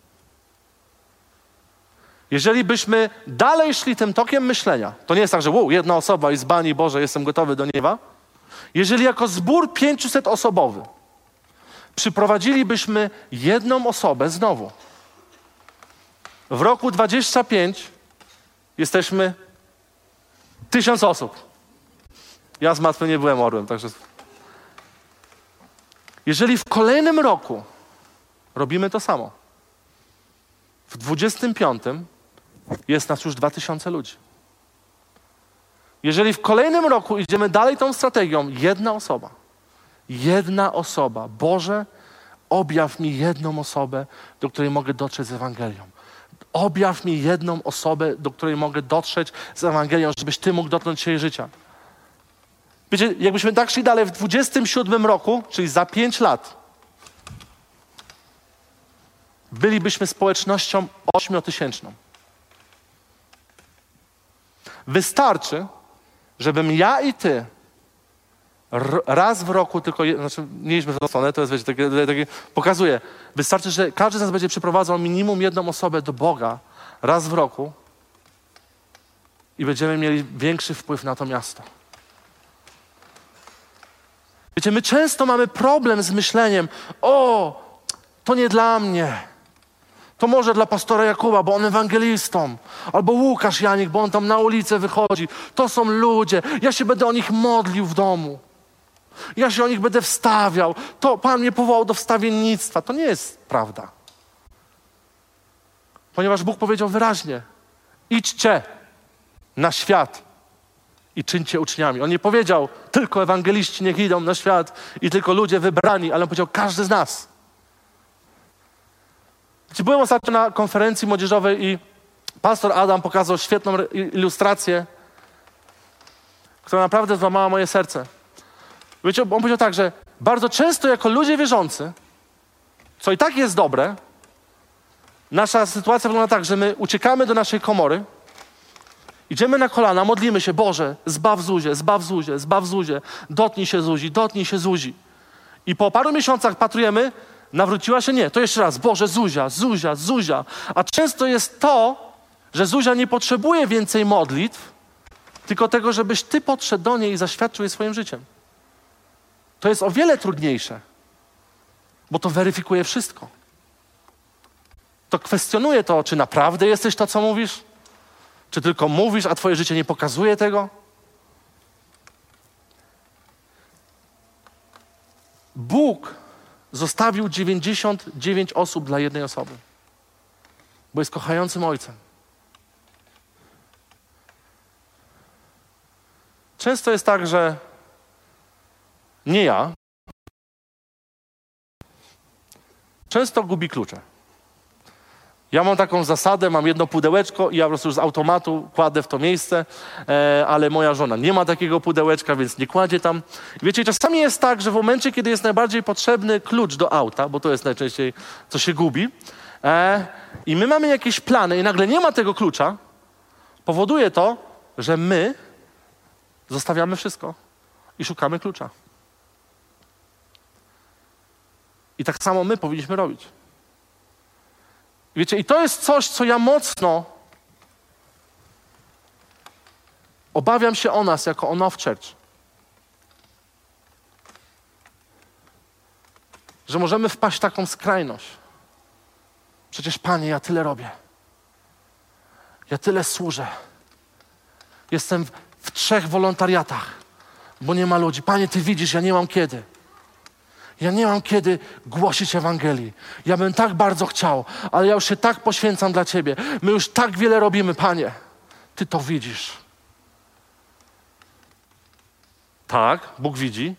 Jeżeli byśmy dalej szli tym tokiem myślenia, to nie jest tak, że wow, jedna osoba i z bani Boże, jestem gotowy do nieba. Jeżeli jako zbór 500 osobowy przyprowadzilibyśmy jedną osobę znowu, w roku 25 jesteśmy tysiąc osób. Ja z matmy nie byłem orłem, także. Jeżeli w kolejnym roku robimy to samo, w 25 jest nas już 2000 ludzi. Jeżeli w kolejnym roku idziemy dalej tą strategią, jedna osoba, jedna osoba, Boże, objaw mi jedną osobę, do której mogę dotrzeć z Ewangelią. Objaw mi jedną osobę, do której mogę dotrzeć z Ewangelią, żebyś Ty mógł dotknąć jej życia. Wiecie, jakbyśmy tak szli dalej w 27 roku, czyli za 5 lat, bylibyśmy społecznością ośmiotysięczną. Wystarczy, żebym ja i ty raz w roku tylko, znaczy tą stronę, to jest, wiecie, takie, takie, pokazuje. Wystarczy, że każdy z nas będzie przeprowadzał minimum jedną osobę do Boga raz w roku i będziemy mieli większy wpływ na to miasto. Wiecie, my często mamy problem z myśleniem, o, to nie dla mnie. To może dla pastora Jakuba, bo on ewangelistą. Albo Łukasz Janik, bo on tam na ulicę wychodzi. To są ludzie. Ja się będę o nich modlił w domu. Ja się o nich będę wstawiał. To Pan mnie powołał do wstawiennictwa. To nie jest prawda. Ponieważ Bóg powiedział wyraźnie: idźcie na świat i czyńcie uczniami. On nie powiedział, tylko ewangeliści niech idą na świat i tylko ludzie wybrani, ale on powiedział, każdy z nas. Byłem ostatnio na konferencji młodzieżowej i pastor Adam pokazał świetną ilustrację, która naprawdę złamała moje serce. Wiecie, on powiedział tak, że bardzo często jako ludzie wierzący, co i tak jest dobre, nasza sytuacja wygląda tak, że my uciekamy do naszej komory, idziemy na kolana, modlimy się, Boże, zbaw Zuzie, zbaw Zuzie, zbaw Zuzie, dotknij się Zuzi, dotknij się Zuzi. I po paru miesiącach patrujemy, Nawróciła się? Nie. To jeszcze raz. Boże, Zuzia, Zuzia, Zuzia. A często jest to, że Zuzia nie potrzebuje więcej modlitw, tylko tego, żebyś ty podszedł do niej i zaświadczył jej swoim życiem. To jest o wiele trudniejsze, bo to weryfikuje wszystko. To kwestionuje to, czy naprawdę jesteś to, co mówisz, czy tylko mówisz, a twoje życie nie pokazuje tego. Bóg zostawił 99 osób dla jednej osoby, bo jest kochającym ojcem. Często jest tak, że nie ja. Często gubi klucze. Ja mam taką zasadę, mam jedno pudełeczko i ja po prostu z automatu kładę w to miejsce, e, ale moja żona nie ma takiego pudełeczka, więc nie kładzie tam. Wiecie, czasami jest tak, że w momencie, kiedy jest najbardziej potrzebny klucz do auta, bo to jest najczęściej, co się gubi, e, i my mamy jakieś plany i nagle nie ma tego klucza, powoduje to, że my zostawiamy wszystko i szukamy klucza. I tak samo my powinniśmy robić. Wiecie, i to jest coś, co ja mocno obawiam się o nas jako o Now Church. Że możemy wpaść w taką skrajność. Przecież Panie, ja tyle robię. Ja tyle służę. Jestem w, w trzech wolontariatach, bo nie ma ludzi. Panie, Ty widzisz, ja nie mam kiedy. Ja nie mam kiedy głosić Ewangelii. Ja bym tak bardzo chciał, ale ja już się tak poświęcam dla Ciebie. My już tak wiele robimy, Panie. Ty to widzisz. Tak, Bóg widzi,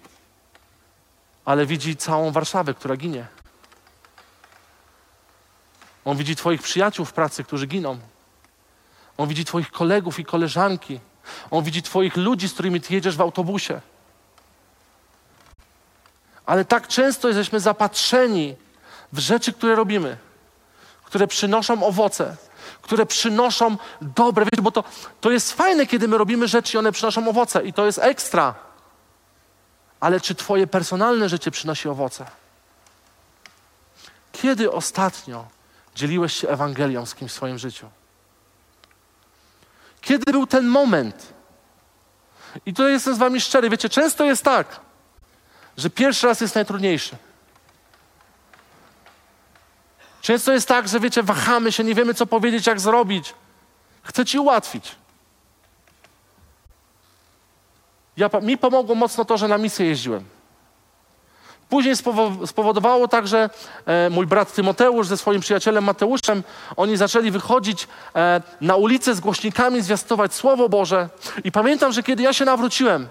ale widzi całą Warszawę, która ginie. On widzi Twoich przyjaciół w pracy, którzy giną. On widzi Twoich kolegów i koleżanki. On widzi Twoich ludzi, z którymi Ty jedziesz w autobusie. Ale tak często jesteśmy zapatrzeni w rzeczy, które robimy, które przynoszą owoce, które przynoszą dobre. Wiecie, bo to, to jest fajne, kiedy my robimy rzeczy i one przynoszą owoce i to jest ekstra. Ale czy Twoje personalne życie przynosi owoce? Kiedy ostatnio dzieliłeś się Ewangelią z kimś w swoim życiu? Kiedy był ten moment? I tutaj jestem z Wami szczery. Wiecie, często jest tak, że pierwszy raz jest najtrudniejszy. Często jest tak, że wiecie, wahamy się, nie wiemy, co powiedzieć, jak zrobić. Chcę ci ułatwić. Ja, mi pomogło mocno to, że na misję jeździłem. Później spowodowało także e, mój brat Tymoteusz ze swoim przyjacielem Mateuszem, oni zaczęli wychodzić e, na ulicę z głośnikami, zwiastować Słowo Boże. I pamiętam, że kiedy ja się nawróciłem,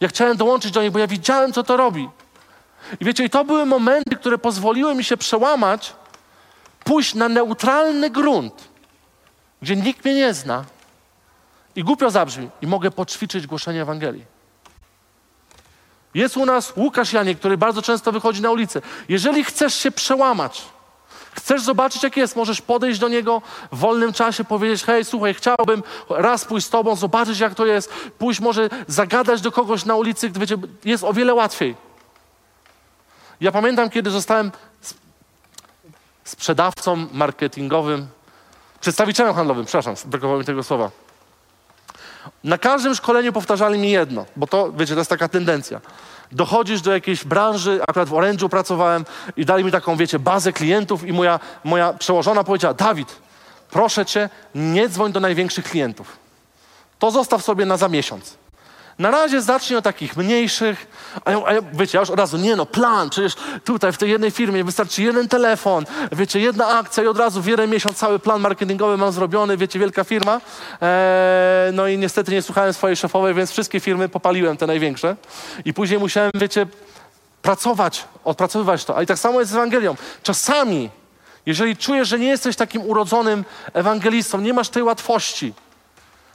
ja chciałem dołączyć do nich, bo ja widziałem, co to robi. I wiecie, i to były momenty, które pozwoliły mi się przełamać, pójść na neutralny grunt, gdzie nikt mnie nie zna i głupio zabrzmi i mogę poćwiczyć głoszenie Ewangelii. Jest u nas Łukasz Janiek, który bardzo często wychodzi na ulicę. Jeżeli chcesz się przełamać, Chcesz zobaczyć, jak jest? Możesz podejść do niego w wolnym czasie, powiedzieć: Hej, słuchaj, chciałbym raz pójść z tobą, zobaczyć, jak to jest. Pójść może zagadać do kogoś na ulicy, wiecie, jest o wiele łatwiej. Ja pamiętam, kiedy zostałem sprzedawcą marketingowym, przedstawicielem handlowym, przepraszam, brakowało mi tego słowa. Na każdym szkoleniu powtarzali mi jedno, bo to, wiecie, to jest taka tendencja dochodzisz do jakiejś branży, akurat w Orange'u pracowałem i dali mi taką, wiecie, bazę klientów i moja, moja przełożona powiedziała, Dawid, proszę cię, nie dzwoń do największych klientów. To zostaw sobie na za miesiąc. Na razie zacznij od takich mniejszych, a ja, a ja, wiecie, ja już od razu, nie no, plan, przecież tutaj w tej jednej firmie wystarczy jeden telefon, wiecie, jedna akcja i od razu w jeden miesiąc cały plan marketingowy mam zrobiony, wiecie, wielka firma. Eee, no i niestety nie słuchałem swojej szefowej, więc wszystkie firmy popaliłem, te największe. I później musiałem, wiecie, pracować, odpracowywać to. A i tak samo jest z Ewangelią. Czasami, jeżeli czujesz, że nie jesteś takim urodzonym ewangelistą, nie masz tej łatwości,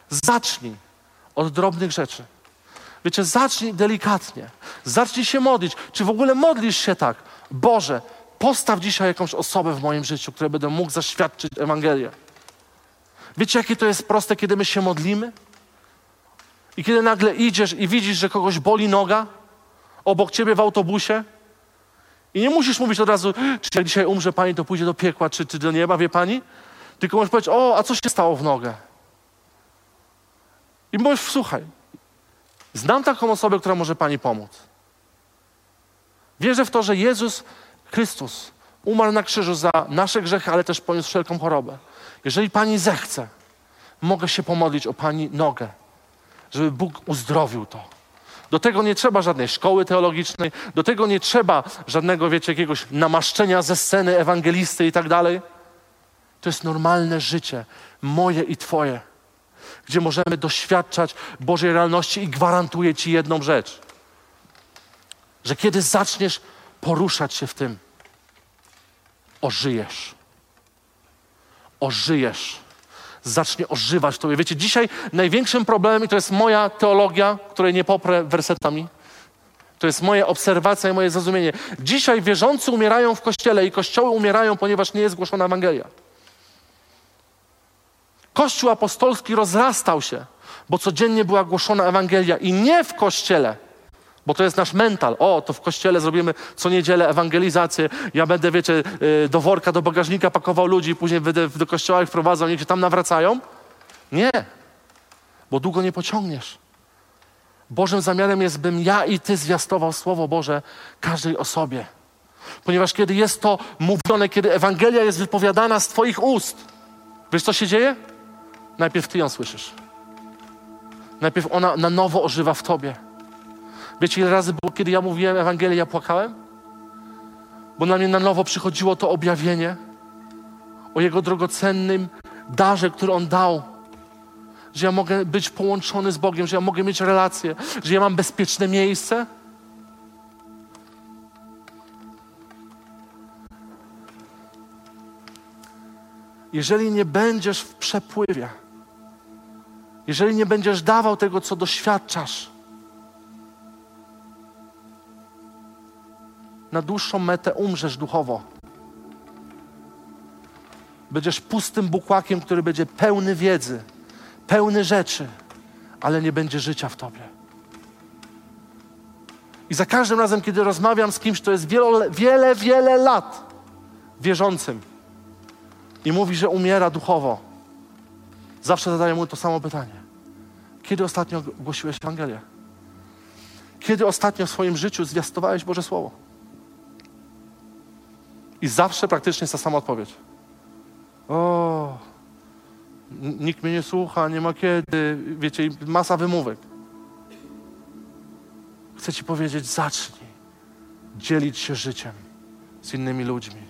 zacznij od drobnych rzeczy. Wiecie, zacznij delikatnie. Zacznij się modlić. Czy w ogóle modlisz się tak? Boże, postaw dzisiaj jakąś osobę w moim życiu, której będę mógł zaświadczyć Ewangelię. Wiecie, jakie to jest proste, kiedy my się modlimy? I kiedy nagle idziesz i widzisz, że kogoś boli noga obok ciebie w autobusie I nie musisz mówić od razu, czy jak dzisiaj umrze pani, to pójdzie do piekła, czy, czy do nieba, wie pani? Tylko możesz powiedzieć, o, a co się stało w nogę? I mówisz, słuchaj, znam taką osobę, która może pani pomóc. Wierzę w to, że Jezus Chrystus umarł na krzyżu za nasze grzechy, ale też poniósł wszelką chorobę. Jeżeli pani zechce, mogę się pomodlić o pani nogę, żeby Bóg uzdrowił to. Do tego nie trzeba żadnej szkoły teologicznej, do tego nie trzeba żadnego, wiecie, jakiegoś namaszczenia ze sceny ewangelisty i tak dalej. To jest normalne życie, moje i Twoje, gdzie możemy doświadczać Bożej realności i gwarantuję Ci jedną rzecz, że kiedy zaczniesz poruszać się w tym, ożyjesz. Ożyjesz. Zacznie ożywać tobie. Wiecie, dzisiaj największym problemem, i to jest moja teologia, której nie poprę wersetami, to jest moja obserwacja i moje zrozumienie. Dzisiaj wierzący umierają w kościele i kościoły umierają, ponieważ nie jest głoszona Ewangelia. Kościół apostolski rozrastał się, bo codziennie była głoszona Ewangelia i nie w kościele, bo to jest nasz mental. O, to w kościele zrobimy co niedzielę ewangelizację. Ja będę, wiecie, y, do worka, do bagażnika pakował ludzi, później będę do kościoła ich wprowadzał, niech się tam nawracają. Nie, bo długo nie pociągniesz. Bożym zamiarem jest, bym ja i ty zwiastował Słowo Boże każdej osobie. Ponieważ kiedy jest to mówione, kiedy Ewangelia jest wypowiadana z Twoich ust, wiesz co się dzieje? Najpierw Ty ją słyszysz. Najpierw ona na nowo ożywa w Tobie. Wiecie, ile razy było, kiedy ja mówiłem Ewangelię, ja płakałem? Bo na mnie na nowo przychodziło to objawienie o Jego drogocennym darze, który On dał. Że ja mogę być połączony z Bogiem, że ja mogę mieć relację, że ja mam bezpieczne miejsce. Jeżeli nie będziesz w przepływie, jeżeli nie będziesz dawał tego, co doświadczasz, na dłuższą metę umrzesz duchowo. Będziesz pustym bukłakiem, który będzie pełny wiedzy, pełny rzeczy, ale nie będzie życia w tobie. I za każdym razem, kiedy rozmawiam z kimś, kto jest wiele, wiele, wiele lat wierzącym i mówi, że umiera duchowo, zawsze zadaję mu to samo pytanie. Kiedy ostatnio głosiłeś Ewangelię? Kiedy ostatnio w swoim życiu zwiastowałeś Boże Słowo? I zawsze praktycznie jest ta sama odpowiedź. O, nikt mnie nie słucha, nie ma kiedy, wiecie, masa wymówek. Chcę Ci powiedzieć, zacznij dzielić się życiem z innymi ludźmi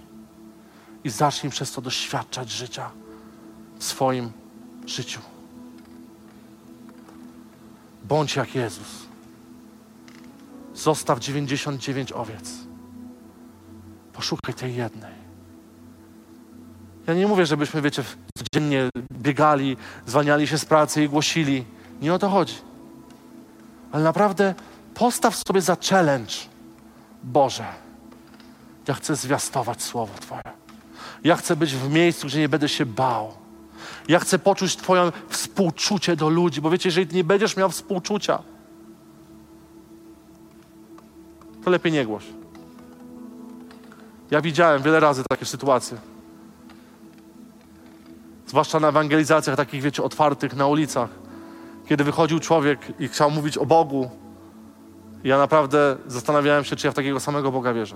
i zacznij przez to doświadczać życia w swoim życiu. Bądź jak Jezus. Zostaw 99 owiec Poszukaj tej jednej. Ja nie mówię, żebyśmy, wiecie, codziennie biegali, zwalniali się z pracy i głosili. Nie o to chodzi. Ale naprawdę postaw sobie za challenge. Boże, ja chcę zwiastować Słowo Twoje. Ja chcę być w miejscu, gdzie nie będę się bał. Ja chcę poczuć Twoje współczucie do ludzi, bo wiecie, jeżeli nie będziesz miał współczucia, to lepiej nie głoś. Ja widziałem wiele razy takie sytuacje. Zwłaszcza na ewangelizacjach takich, wiecie, otwartych na ulicach. Kiedy wychodził człowiek i chciał mówić o Bogu, ja naprawdę zastanawiałem się, czy ja w takiego samego Boga wierzę.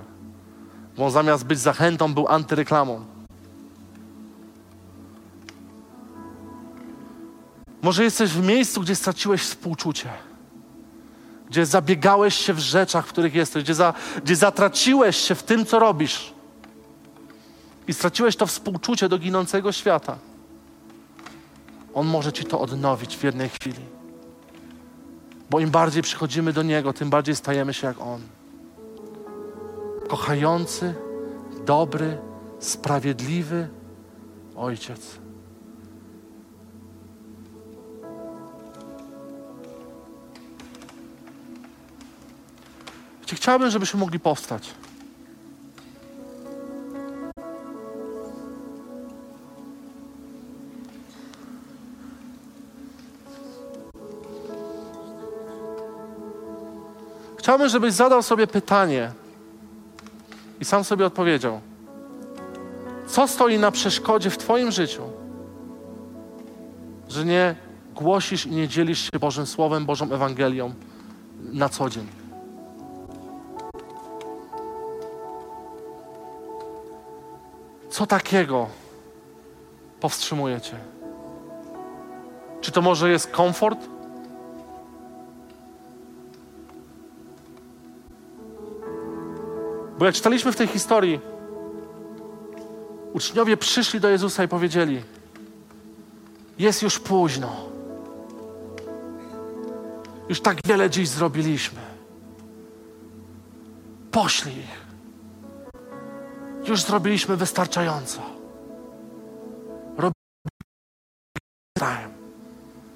Bo on zamiast być zachętą, był antyreklamą. Może jesteś w miejscu, gdzie straciłeś współczucie gdzie zabiegałeś się w rzeczach, w których jesteś, gdzie, za, gdzie zatraciłeś się w tym, co robisz i straciłeś to współczucie do ginącego świata, On może ci to odnowić w jednej chwili. Bo im bardziej przychodzimy do Niego, tym bardziej stajemy się jak On. Kochający, dobry, sprawiedliwy Ojciec. Chciałbym, żebyśmy mogli powstać. Chciałbym, żebyś zadał sobie pytanie, I sam sobie odpowiedział: Co stoi na przeszkodzie w Twoim życiu, że nie głosisz i nie dzielisz się Bożym Słowem, Bożą Ewangelią na co dzień? Co takiego powstrzymuje Cię? Czy to może jest komfort? Bo jak czytaliśmy w tej historii, uczniowie przyszli do Jezusa i powiedzieli: Jest już późno. Już tak wiele dziś zrobiliśmy. Poślij ich. Już zrobiliśmy wystarczająco. Robimy.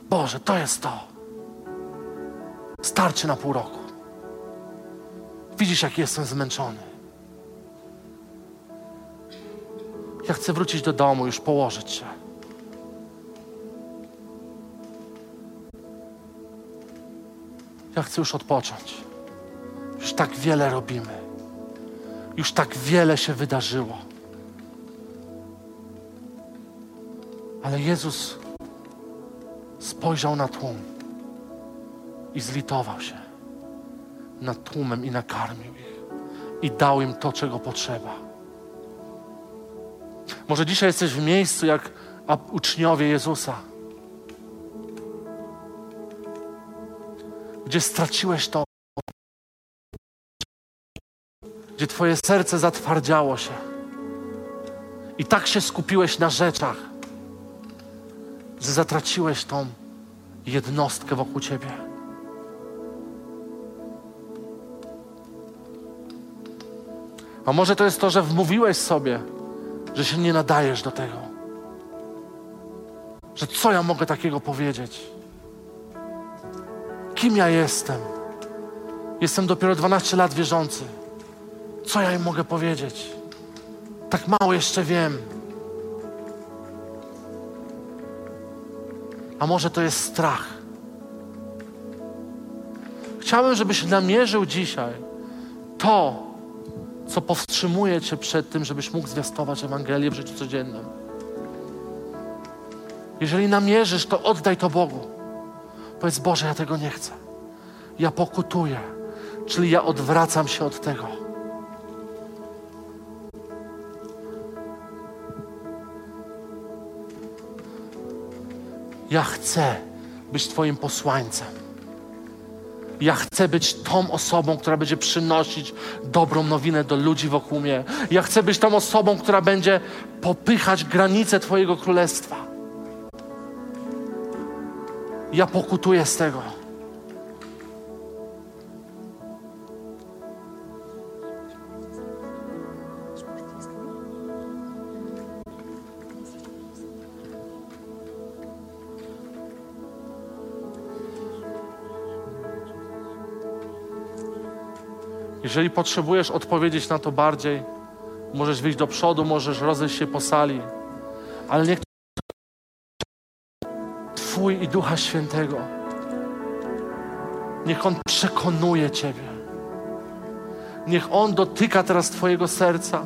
Boże, to jest to. Starczy na pół roku. Widzisz, jak jestem zmęczony. Ja chcę wrócić do domu, już położyć się. Ja chcę już odpocząć. Już tak wiele robimy. Już tak wiele się wydarzyło. Ale Jezus spojrzał na tłum i zlitował się nad tłumem i nakarmił ich i dał im to, czego potrzeba. Może dzisiaj jesteś w miejscu jak uczniowie Jezusa, gdzie straciłeś to, gdzie Twoje serce zatwardziało się i tak się skupiłeś na rzeczach, że zatraciłeś tą jednostkę wokół Ciebie. A może to jest to, że wmówiłeś sobie, że się nie nadajesz do tego. Że co ja mogę takiego powiedzieć? Kim ja jestem? Jestem dopiero 12 lat wierzący. Co ja im mogę powiedzieć? Tak mało jeszcze wiem. A może to jest strach? Chciałbym, żebyś namierzył dzisiaj to, co powstrzymuje Cię przed tym, żebyś mógł zwiastować Ewangelię w życiu codziennym. Jeżeli namierzysz, to oddaj to Bogu. Powiedz, Boże, ja tego nie chcę. Ja pokutuję, czyli ja odwracam się od tego. Ja chcę być Twoim posłańcem. Ja chcę być tą osobą, która będzie przynosić dobrą nowinę do ludzi wokół mnie. Ja chcę być tą osobą, która będzie popychać granice Twojego królestwa. Ja pokutuję z tego. Jeżeli potrzebujesz odpowiedzieć na to bardziej, możesz wyjść do przodu, możesz rozejść się po sali, ale niech Twój i Ducha Świętego, niech On przekonuje Ciebie. Niech On dotyka teraz Twojego serca.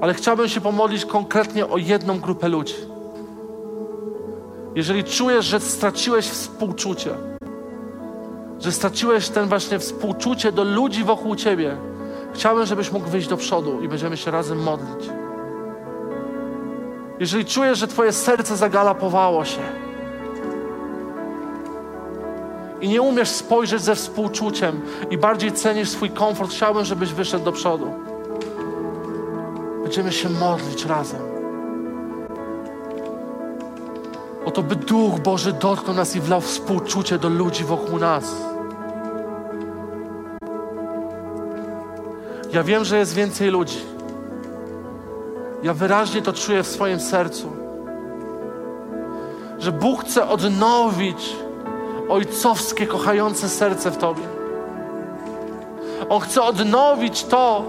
Ale chciałbym się pomodlić konkretnie o jedną grupę ludzi. Jeżeli czujesz, że straciłeś współczucie, że straciłeś ten właśnie współczucie do ludzi wokół ciebie, chciałbym, żebyś mógł wyjść do przodu i będziemy się razem modlić. Jeżeli czujesz, że Twoje serce zagalapowało się i nie umiesz spojrzeć ze współczuciem i bardziej cenisz swój komfort, chciałbym, żebyś wyszedł do przodu. Będziemy się modlić razem. Oto by Duch Boży dotknął nas i wlał współczucie do ludzi wokół nas. Ja wiem, że jest więcej ludzi. Ja wyraźnie to czuję w swoim sercu. Że Bóg chce odnowić ojcowskie, kochające serce w Tobie. On chce odnowić to,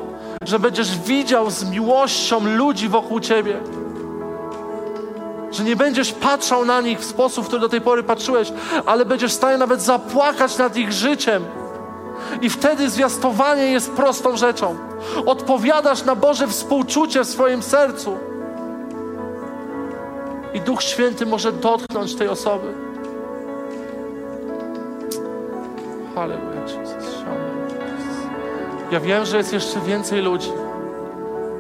że będziesz widział z miłością ludzi wokół Ciebie Że nie będziesz patrzał na nich w sposób, w który do tej pory patrzyłeś, ale będziesz w stanie nawet zapłakać nad ich życiem. I wtedy zwiastowanie jest prostą rzeczą. Odpowiadasz na Boże współczucie w swoim sercu. I Duch Święty może dotknąć tej osoby. Halleluja, Jezus. Ja wiem, że jest jeszcze więcej ludzi,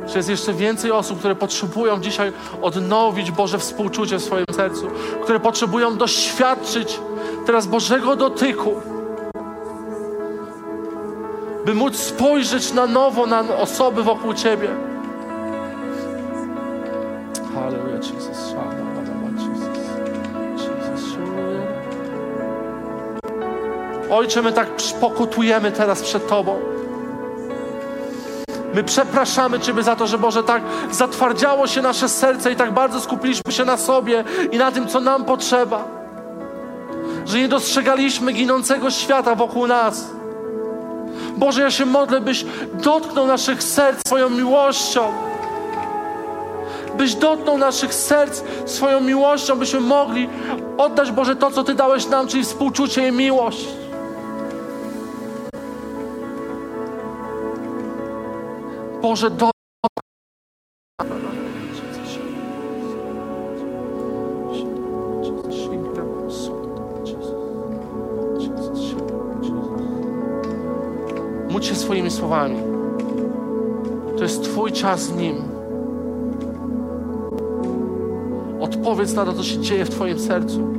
że jest jeszcze więcej osób, które potrzebują dzisiaj odnowić Boże współczucie w swoim sercu, które potrzebują doświadczyć teraz Bożego dotyku, by móc spojrzeć na nowo na osoby wokół Ciebie. Halleluja, Jezus. Ojcze, my tak pokutujemy teraz przed Tobą. My przepraszamy Ciebie za to, że Boże, tak zatwardziało się nasze serce i tak bardzo skupiliśmy się na sobie i na tym, co nam potrzeba. Że nie dostrzegaliśmy ginącego świata wokół nas. Boże, ja się modlę, byś dotknął naszych serc swoją miłością. Byś dotknął naszych serc swoją miłością, byśmy mogli oddać, Boże, to, co Ty dałeś nam, czyli współczucie i miłość. Boże, do... Módl się swoimi słowami. To jest Twój czas z Nim. Odpowiedz na to, co się dzieje w Twoim sercu.